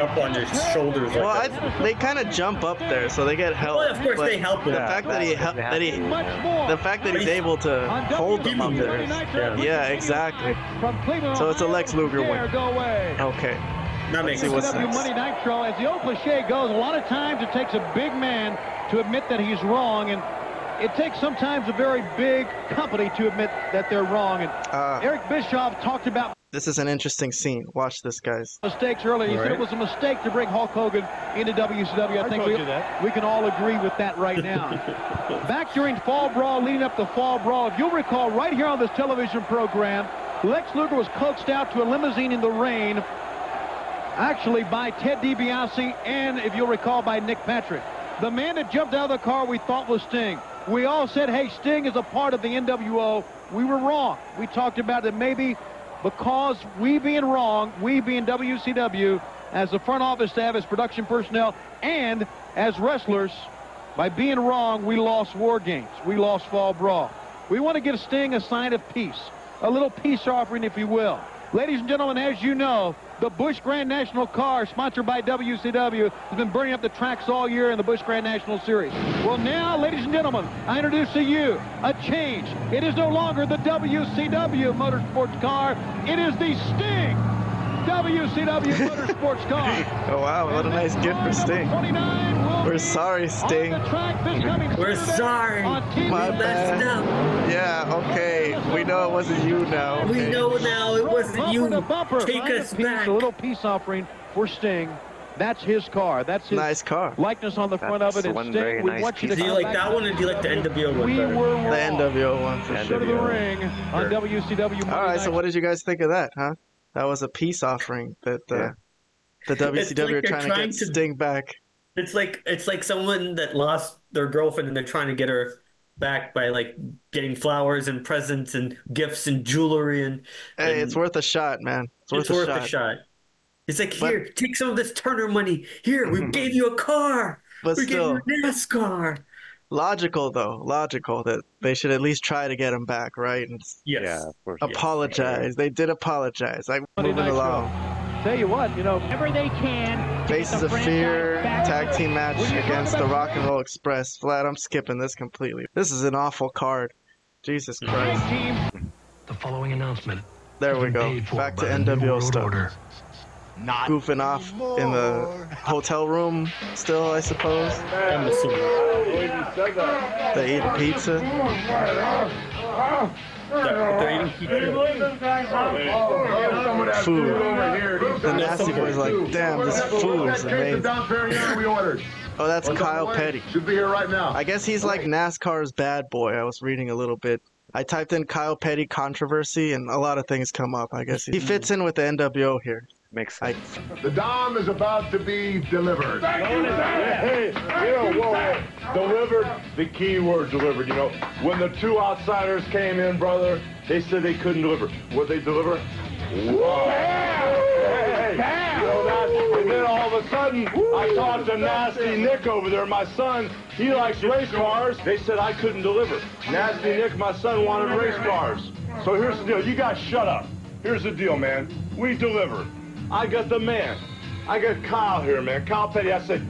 up on his shoulders Well, like I, they kind of jump up there, so they get help. Well, of course but they help him. The fact that he hel- that he the fact that he's able to hold them up there. WCW is- Nitro, Yeah, exactly. So it's a Lex Luger dare win. Go away. Okay. That makes see sense. what's WCW next. Monday Nitro, as the old cliche goes, a lot of times it takes a big man to admit that he's wrong, and it takes sometimes a very big company to admit that they're wrong. And Uh, Eric Bischoff talked about this is an interesting scene. Watch this, guys. mistakes earlier. He said it was a mistake to bring Hulk Hogan into WCW. I, think told we, you that. we can all agree with that right now. Back during Fall Brawl, leading up to Fall Brawl, if you'll recall, right here on this television program, Lex Luger was coaxed out to a limousine in the rain, actually by Ted DiBiase and, if you'll recall, by Nick Patrick. The man that jumped out of the car we thought was Sting. We all said, hey, Sting is a part of the NWO. We were wrong. We talked about that maybe because we being wrong, we being WCW, as the front office staff, as production personnel, and as wrestlers, by being wrong, we lost War Games. We lost Fall Brawl. We want to give Sting a sign of peace, a little peace offering, if you will. Ladies and gentlemen, as you know, the Busch Grand National car, sponsored by WCW, has been burning up the tracks all year in the Busch Grand National Series. Well, now, ladies and gentlemen, I introduce to you a change. It is no longer the WCW motorsports car. It is the Sting WCW motorsports car. Oh wow, what a nice gift for Sting. We're sorry, Sting. on the track this coming We're sorry. My We messed bad. Yeah, okay. We know it wasn't you now. We know now it wasn't you. Take us back. A little peace offering for Sting. That's his car. That's his Nice car. likeness on the front of it. That's one Sting, very nice want you to piece Do you like that one or do you like the NWO one We better? were The. NWO one for NWO. sure. To the NWO. ring on WCW Monday All right, Night so what did you guys think of that, huh? That was a peace offering that Yeah. the WCW like are they're trying, to get to- Sting back. It's like it's like someone that lost their girlfriend and they're trying to get her back by like getting flowers and presents and gifts and jewelry and Hey, and it's worth a shot, man. It's worth, it's a, worth shot. a shot. It's like But- here, take some of this Turner money. Here, we gave you a car. But we still, gave you a NASCAR. Logical though, logical that they should at least try to get him back, right? And Yes. Yeah, of course. apologize. They did apologize. Like Monday moving Night along. Show. Tell you what, you know, Whenever they can. to get Faces the of Fear tag team match When you talk against the Rock and Roll Express. Flat, I'm skipping this completely. This is an awful card. Jesus Christ. The following announcement There we go. Back to by NWO stuff. Order. Goofing off in the hotel room still, I suppose. I'm assuming. They eat pizza. They're, they're eating pizza. Food. The Nasty Boy's like, damn, this food is amazing. Oh, that's Kyle Petty. Should be here right now. I guess he's like NASCAR's bad boy. I was reading a little bit. I typed in Kyle Petty controversy, and a lot of things come up. I guess he fits in with the NWO here. Makes I. The Dom is about to be delivered. Hey, you know, whoa, whoa. Delivered, the key word delivered, you know. When the two outsiders came in, brother, they said they couldn't deliver. What they deliver? Whoa. Hey, hey, you know that? And then all of a sudden, I talked to Nasty Nick over there, my son. He likes race cars. They said I couldn't deliver. Nasty Nick, my son, wanted race cars. So here's the deal. You guys shut up. Here's the deal, man. We deliver. I got the man. I got Kyle here, man. Kyle Petty. I said,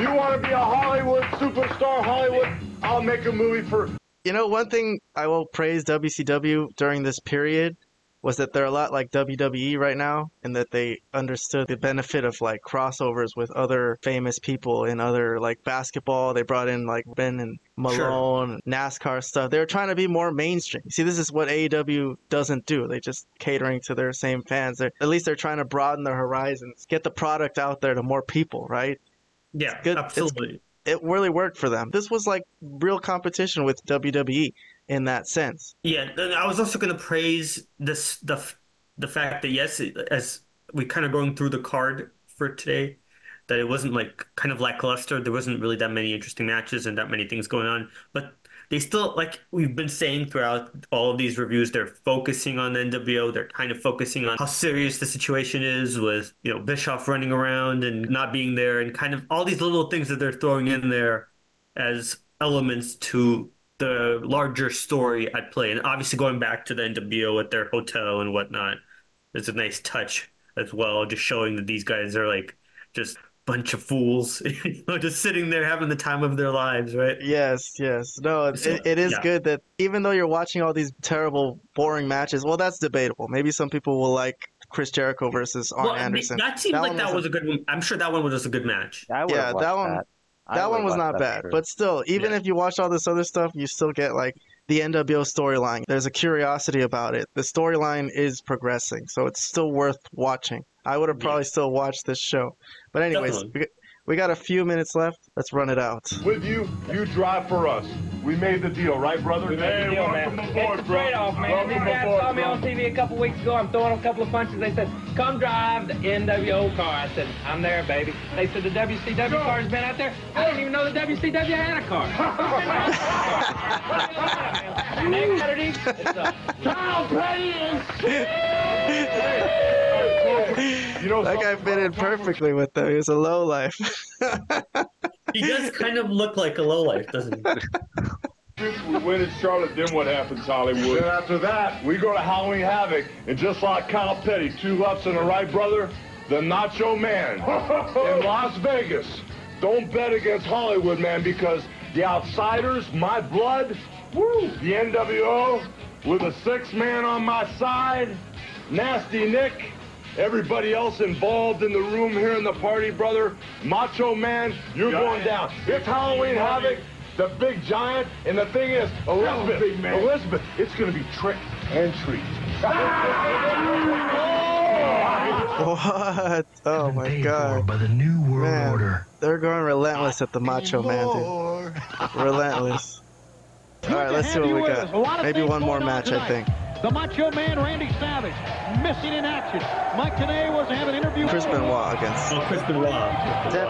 you want to be a Hollywood superstar, Hollywood? I'll make a movie for. you know, one thing I will praise WCW during this period was that they're a lot like WWE right now, and that they understood the benefit of like crossovers with other famous people in other like basketball. They brought in like Ben and Malone, NASCAR stuff. They were trying to be more mainstream. See, this is what AEW doesn't do. They just catering to their same fans. They're, at least they're trying to broaden their horizons, get the product out there to more people, right? Yeah, good. absolutely. It really worked for them. This was like real competition with WWE in that sense. Yeah, I was also going to praise this the the fact that yes, as we kind of going through the card for today, that it wasn't like kind of lackluster. There wasn't really that many interesting matches and that many things going on, but they still like we've been saying throughout all of these reviews, they're focusing on the NWO. They're kind of focusing on how serious the situation is with you know Bischoff running around and not being there, and kind of all these little things that they're throwing in there as elements to the larger story at play. And obviously, going back to the NWO at their hotel and whatnot is a nice touch as well. Just showing that these guys are like just bunch of fools, you know, just sitting there having the time of their lives, right? Yes, yes. No, it, So, it, it is yeah. good that even though you're watching all these terrible, boring matches, well, that's debatable. Maybe some people will like Chris Jericho versus Arn Well, I mean, Anderson. that seemed like that was was a good one. I'm sure that one was just a good match. Yeah, that one. that. That one was not bad, sure. but still, even if you watch all this other stuff, you still get like the NWO storyline. There's a curiosity about it. The storyline is progressing, so it's still worth watching. I would have probably still watched this show. But anyways, Definitely. We, we got a few minutes left. Let's run it out. With you, you drive for us. We made the deal, right, brother? We made the deal, man. welcome It's aboard, the bro. trade-off, man. Welcome These guys aboard, saw me bro. on TV a couple weeks ago. I'm throwing a couple of punches. They said, come drive the NWO car. I said, I'm there, baby. They said, the WCW car's been out there. I didn't even know the WCW had a car. Next Saturday, it's a Kyle You know, that guy fit in perfectly with them. He was a low life. He does kind of look like a low life, doesn't he? We win in Charlotte, then what happens, Hollywood? Then after that, we go to Halloween Havoc, and just like Kyle Petty, two lefts and a right, brother, the Nacho Man in Las Vegas. Don't bet against Hollywood, man, because the outsiders, my blood, woo, the NWO, with a six man on my side, Nasty Nick, everybody else involved in the room here in the party, brother, Macho Man, you're going down. It's Halloween Havoc the big giant, and the thing is, Elizabeth, Elizabeth, it's gonna be trick and treat. What? Oh my god. by the New World Man, Order. they're going relentless at the Macho Man, dude. Relentless. All right, let's see what we got. Maybe one more match, I think. The Macho Man Randy Savage missing in action. Mike Tenay was having an interview. Chris Benoit against Oh, Chris Benoit.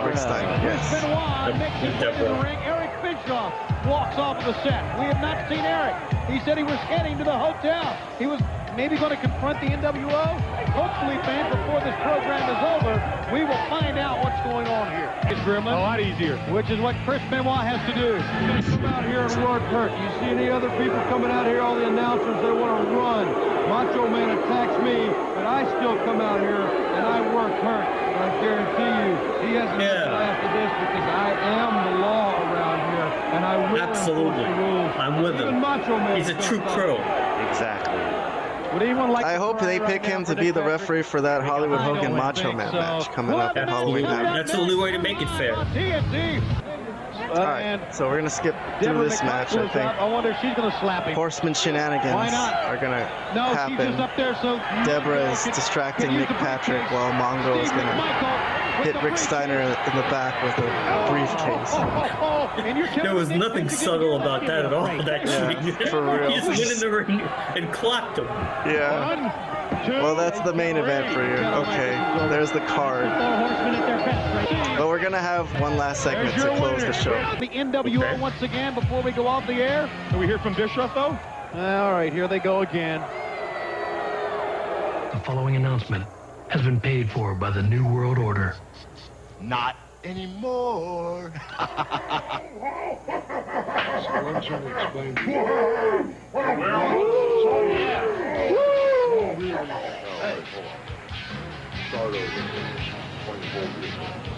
Rick Steiner. Chris Yes. Benoit makes his way to the ring. Eric Bischoff walks off of the set. We have not seen Eric. He said he was heading to the hotel. He was maybe going to confront the NWO. Hopefully, fans, before this program is over, we will find out what's going on here. It's Grimlin. A lot easier. Which is what Chris Benoit has to do. Come out here and work hurt. You see any other people coming out here, all the announcers, they want to run. Macho Man attacks me, but I still come out here and I work hurt. And I guarantee you, he hasn't Yeah. yeah. after this because I am the law around here, and I will Absolutely. the rules. I'm with Even him. Macho Man He's a true pro. Exactly. Would anyone like I hope they pick now him to be the Dick referee for that Hollywood Hogan Macho think Man so. match coming up at Well, Halloween night. That's the only way to make it fair. TNT. All right, so we're gonna skip through Deborah this match. I McMichael think out. I wonder if she's going to slap him. horseman Why shenanigans not? are gonna No, she's just up there so. Deborah is distracting Nick Patrick while Mongo is gonna hit Rick Steiner in the back with a briefcase. There was nothing subtle about that at all, actually. Yeah, for real. he just went in the ring and clocked him. Yeah. Well, that's the main event for you. Okay, there's the card. But we're gonna have one last segment to close the show. The NWO once again before we go off the air. Can we hear from Bischoff, though? Uh, all right, here they go again. The following announcement has been paid for by the New World Order. Not anymore. So I'm trying to explain to you. Start over.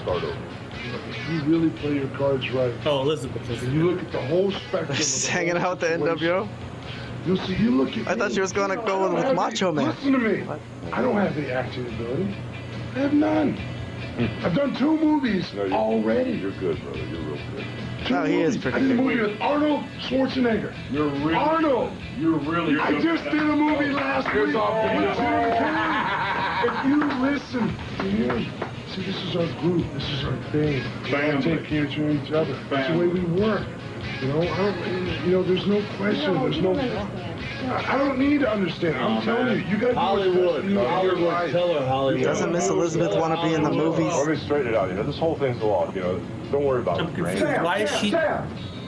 Start over. If you really play your cards right, Oh, Elizabeth is and you look at the whole spectrum. of the hanging whole out with the situation, NWO. You'll see. You look at. I thought me. she was gonna go I don't with Macho the- Man. Listen to me. I don't have the acting ability. I have none. I've done two movies No, you- already. You're good, brother. You're real good. Two No, he is movies. pretty I did a good. movie with Arnold Schwarzenegger. You're really Arnold. You're really good. I just did a movie last Here's week off the with list. Jim If you listen to me, see, this is our group. This is our thing. We all Family. take care of each other. That's the way we work. You know, I don't, you know, there's no question. There's no. I don't need to understand. I'm oh, telling you, you got to Hollywood. You Hollywood. Tell her, Hollywood. Doesn't Miss Elizabeth want to be in the movies? Let me straighten it out. You know, this whole thing's a lot. You know, don't worry about I'm it. Randy. confused. Why is she?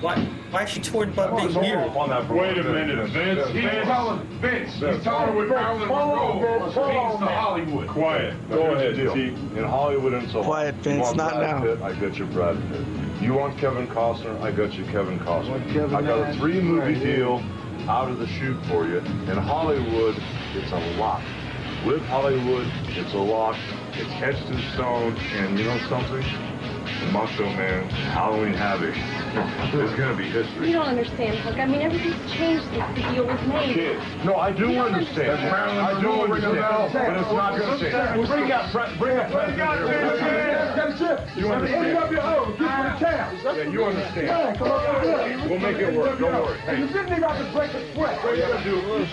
Why? Why is she torn about being Hold here? on, on that for Wait a minute, second. Vince. He's Vince. telling Vince. He's telling her what Marilyn Monroe means to Hollywood. Quiet. Go ahead. See, in Hollywood and so Quiet, on. Vince, You want not Brad now. Pitt, I got you, Brad Pitt. You want Kevin Costner? I got you, Kevin Costner. Want Kevin I got a three-movie Right deal out of the chute for you. In Hollywood, it's a lot. With Hollywood, it's a lot. It's etched in stone, and you know something? Macho Man, Halloween Havoc. It's gonna be history. You don't understand, Hulk. I mean, everything's changed since the deal was made. Kid. No, I do You understand. understand. I do understand. But it's not going to change. Bring up, bring up, bring up. You understand? Yeah, you understand. We'll make it work. Don't worry. Hey, You didn't even have to break a sweat. all you gotta do. What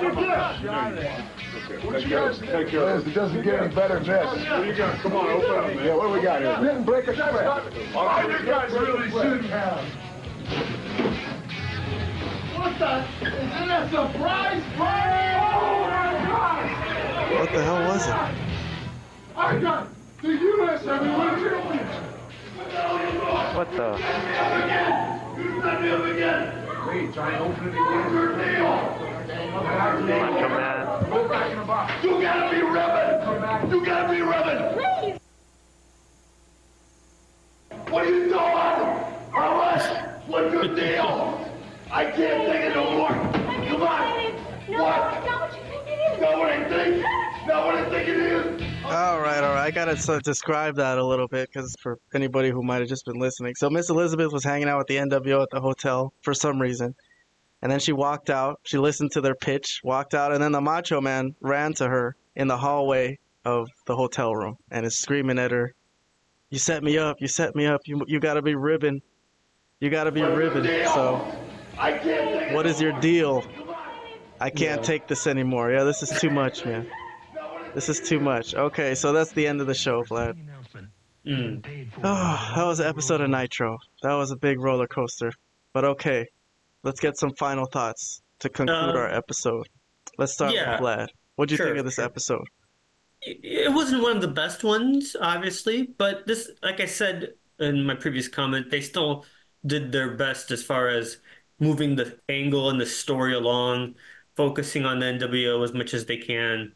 Take you care guys of Take care It doesn't get any better than this. What do you got? Come on, open up, man. Yeah, what do we got here? Didn't break a sweat. Oh, you guys really shouldn't have. What the? Isn't that a surprise party? Oh my God! What the hell was it? I got the U.S. heavyweight champion. What the? You let me up again. Wait, try and open it again. Macho Man. Go back in the box. You gotta be rubbing. You gotta be rubbing. Please. What are you doing? All right. What's your deal? I can't take it no more. Come on. No, What? that's not what you think it is. Know what I think? Know what I think it is? All right, all right. I gotta so describe that a little bit because for anybody who might have just been listening. So Miss Elizabeth was hanging out with the NWO at the hotel for some reason, and then she walked out. She listened to their pitch, walked out, and then the Macho Man ran to her in the hallway of the hotel room and is screaming at her, "You set me up! You set me up! You you gotta be ribbon! You gotta be ribbon!" So, I can't what is your deal? I can't take this anymore. Yeah, this is too much, man. This is too much. Okay, so that's the end of the show, Vlad. Mm. Oh, that was an episode of Nitro. That was a big roller coaster. But okay, let's get some final thoughts to conclude Uh, our episode. Let's start yeah. with Vlad. What do you Sure, think of this sure. episode? it wasn't one of the best ones, obviously, but this, like I said in my previous comment, they still did their best as far as moving the angle and the story along, focusing on the NWO as much as they can,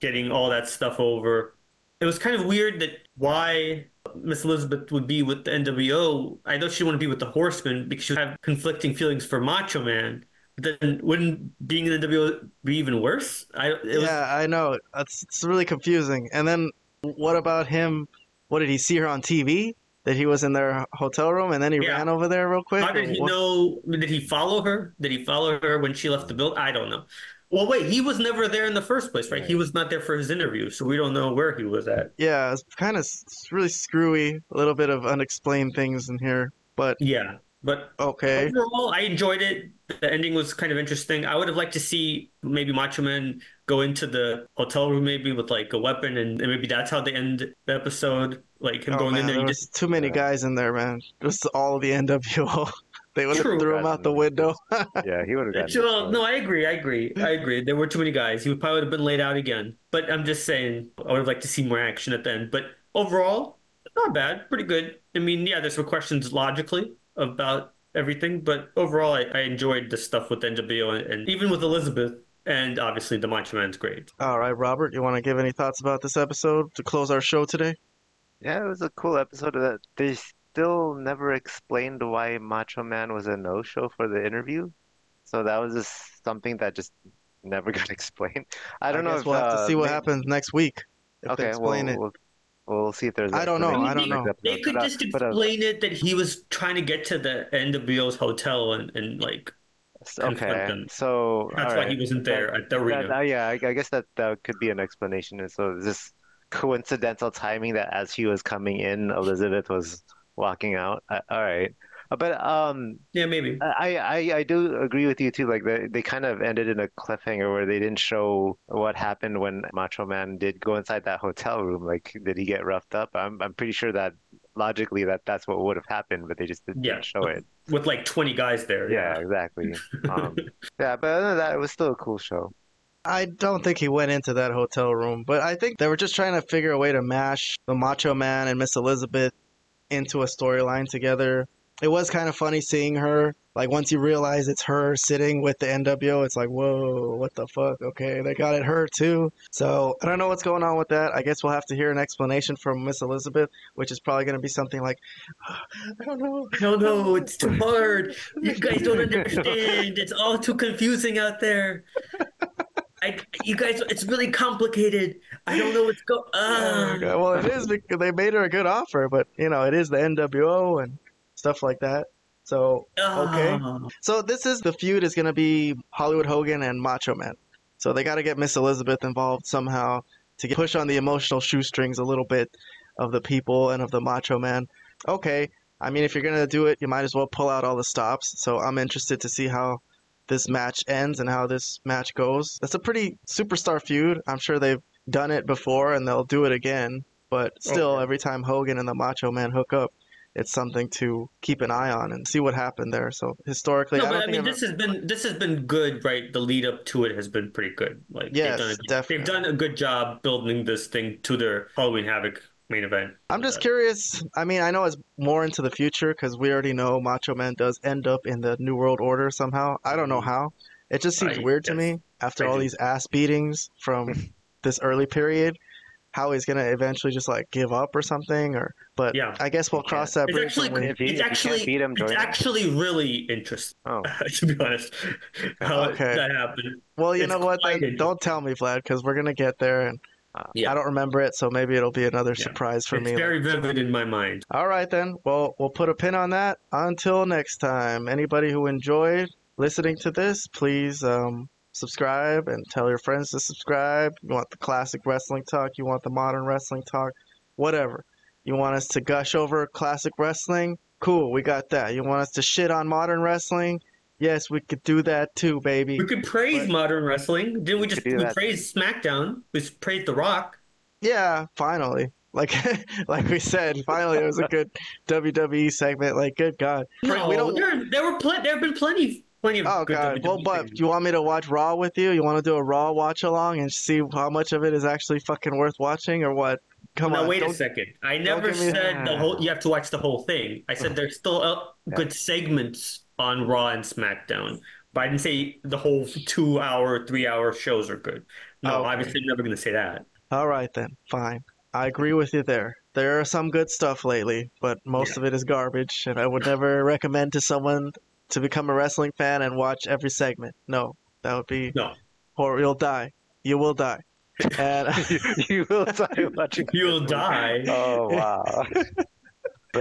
getting all that stuff over. It was kind of weird that why Miss Elizabeth would be with the NWO. I know she wanted to be with the Horsemen because she would have conflicting feelings for Macho Man. But then wouldn't being in the NWO be even worse? I it was, yeah, I know. It's, it's really confusing. And then what about him? What did he see her on TV? That he was in their hotel room and then he ran over there real quick? How did he what- know? Did he follow her? Did he follow her when she left the building? I don't know. Well, wait, he was never there in the first place, right? He was not there for his interview, so we don't know where he was at. Yeah, it's kind of really screwy. A little bit of unexplained things in here, but yeah, but okay. Overall, I enjoyed it. The ending was kind of interesting. I would have liked to see maybe Macho Man go into the hotel room, maybe with like a weapon, and, and maybe that's how they end the episode. Like him Oh going man, in there, there just too many guys in there, man. Just all the NWO. they would have True. threw him out the window. yeah, he would have Well, no, I agree. I agree. I agree. There were too many guys. He would probably would have been laid out again. But I'm just saying, I would have liked to see more action at the end. But overall, not bad. Pretty good. I mean, yeah, there's some questions logically about everything, but overall, I, I enjoyed the stuff with NWO and, and even with Elizabeth, and obviously the Macho Man's great. All right, Robert, you want to give any thoughts about this episode to close our show today? Yeah, it was a cool episode. Of that they still never explained why Macho Man was a no-show for the interview. So that was just something that just never got explained. I don't know guess if we'll have to uh, see what may- happens next week if Okay, they explain well, it. we'll we'll see if there's. I don't know, I don't know. They could uh, just but, uh, explain it that he was trying to get to the NWO's hotel and, and like confront Okay, so That's all why right. he wasn't there That- at the arena. that- uh, yeah, I, I guess that that could be an explanation. And so this coincidental timing that as he was coming in, Elizabeth was walking out. Uh, all right, Uh, but um, yeah, maybe I, I I do agree with you too. Like they they kind of ended in a cliffhanger where they didn't show what happened when Macho Man did go inside that hotel room. Like, did he get roughed up? I'm I'm pretty sure that logically that that's what would have happened, but they just didn't Yeah. show it. with like 20 guys there. Yeah, exactly. Um, yeah, but other than that, it was still a cool show. I don't think he went into that hotel room, but I think they were just trying to figure a way to mash the Macho Man and Miss Elizabeth into a storyline together. It was kind of funny seeing her. Like once you realize it's her sitting with the NWO, it's like, whoa, what the fuck? Okay, they got it her too. So I don't know what's going on with that. I guess we'll have to hear an explanation from Miss Elizabeth, which is probably going to be something like, ah, I don't know. No, no, it's too hard. You guys don't understand. It's all too confusing out there. I, you guys, it's really complicated. I don't know what's going. Oh, Uh, God. Well, it is because they made her a good offer, but you know, it is the NWO and stuff like that. So okay. Ah. So this is the feud is going to be Hollywood Hogan and Macho Man. So they got to get Miss Elizabeth involved somehow to get, push on the emotional shoestrings a little bit of the people and of the Macho Man. Okay. I mean, if you're going to do it, you might as well pull out all the stops. So I'm interested to see how this match ends and how this match goes. That's a pretty superstar feud. I'm sure they've done it before and they'll do it again. But still, every time Hogan and the Macho Man hook up, it's something to keep an eye on and see what happened there. So historically, no, I but I mean, this has been this has been good, right? The lead up to it has been pretty good. Like, Yes, they've done a, they've done a good job building this thing to their Halloween Havoc main event. I'm just curious. I mean, I know it's more into the future because we already know Macho Man does end up in the New World Order somehow. I don't know mm. how. It just seems I- weird to me after I all do. these ass beatings from this early period. How he's gonna eventually just like give up or something, or but Yeah. I guess we'll cross that It's bridge. actually, when we- it's actually, beat him, it's actually really interesting. to be honest, how Okay. that happened. Well, you It's know what? Then don't tell me, Vlad, because we're gonna get there, and I don't remember it, so maybe it'll be another surprise for It's me. very vivid in my mind. All right, then. Well, we'll put a pin on that. Until next time, anybody who enjoyed listening to this, please um, subscribe and tell your friends to subscribe. You want the classic wrestling talk, you want the modern wrestling talk, whatever. You want us to gush over classic wrestling? Cool, we got that. You want us to shit on modern wrestling? Yes, we could do that too, baby. We could praise modern wrestling. Didn't we just we that. praise SmackDown? We praised The Rock. Yeah, finally. Like like we said, finally it was a good WWE segment. Like, good God. No, we don't. there, there were pl- there have been plenty plenty of Oh good God! WWE Well, but do you want me to watch Raw with you? You want to do a Raw watch along and see how much of it is actually fucking worth watching, or what? Come now on! wait a second. I never said the whole. You have to watch the whole thing. I said there's still uh, good segments on Raw and SmackDown, but I didn't say the whole two-hour, three-hour shows are good. No, Okay. obviously, I'm never going to say that. All right then, fine. I agree with you there. There are some good stuff lately, but most of it is garbage, and I would never recommend to someone to become a wrestling fan and watch every segment. No, that would be no. Or you'll die. You will die. And you will die watching. You'll die. Oh wow.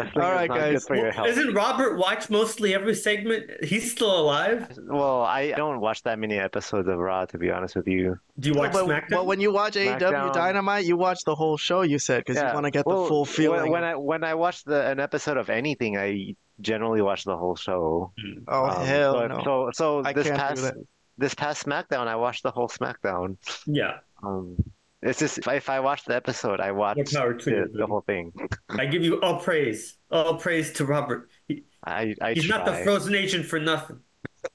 Wrestling All is right, not guys. Good for your. Isn't Robert watch mostly every segment? He's still alive. Well, I don't watch that many episodes of Raw, to be honest with you. Do you No, but, but when you watch AEW SmackDown. Dynamite, you watch the whole show. You said because you want to get Well, the full feeling. When, when I when I watch the an episode of anything, I generally watch the whole show. Oh, hell but- no. So so I this past this past SmackDown, I watched the whole SmackDown. Yeah. Um, it's just if I, if I watch the episode, I watch More power to the, you, the whole thing. I give you all praise, all praise to Robert. He- I I he's not the frozen Asian for nothing.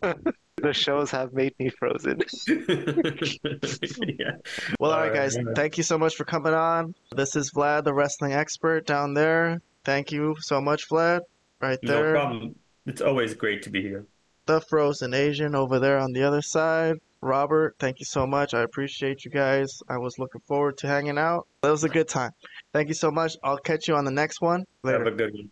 The shows have made me frozen. yeah. Well, all right, All right, guys. all right. Thank you so much for coming on. This is Vlad, the wrestling expert down there. Thank you so much, Vlad. Right there. No problem. It's always great to be here. The frozen Asian over there on the other side. Robert, thank you so much. I appreciate you guys. I was looking forward to hanging out. That was a good time. Thank you so much. I'll catch you on the next one. Later. Have a good one.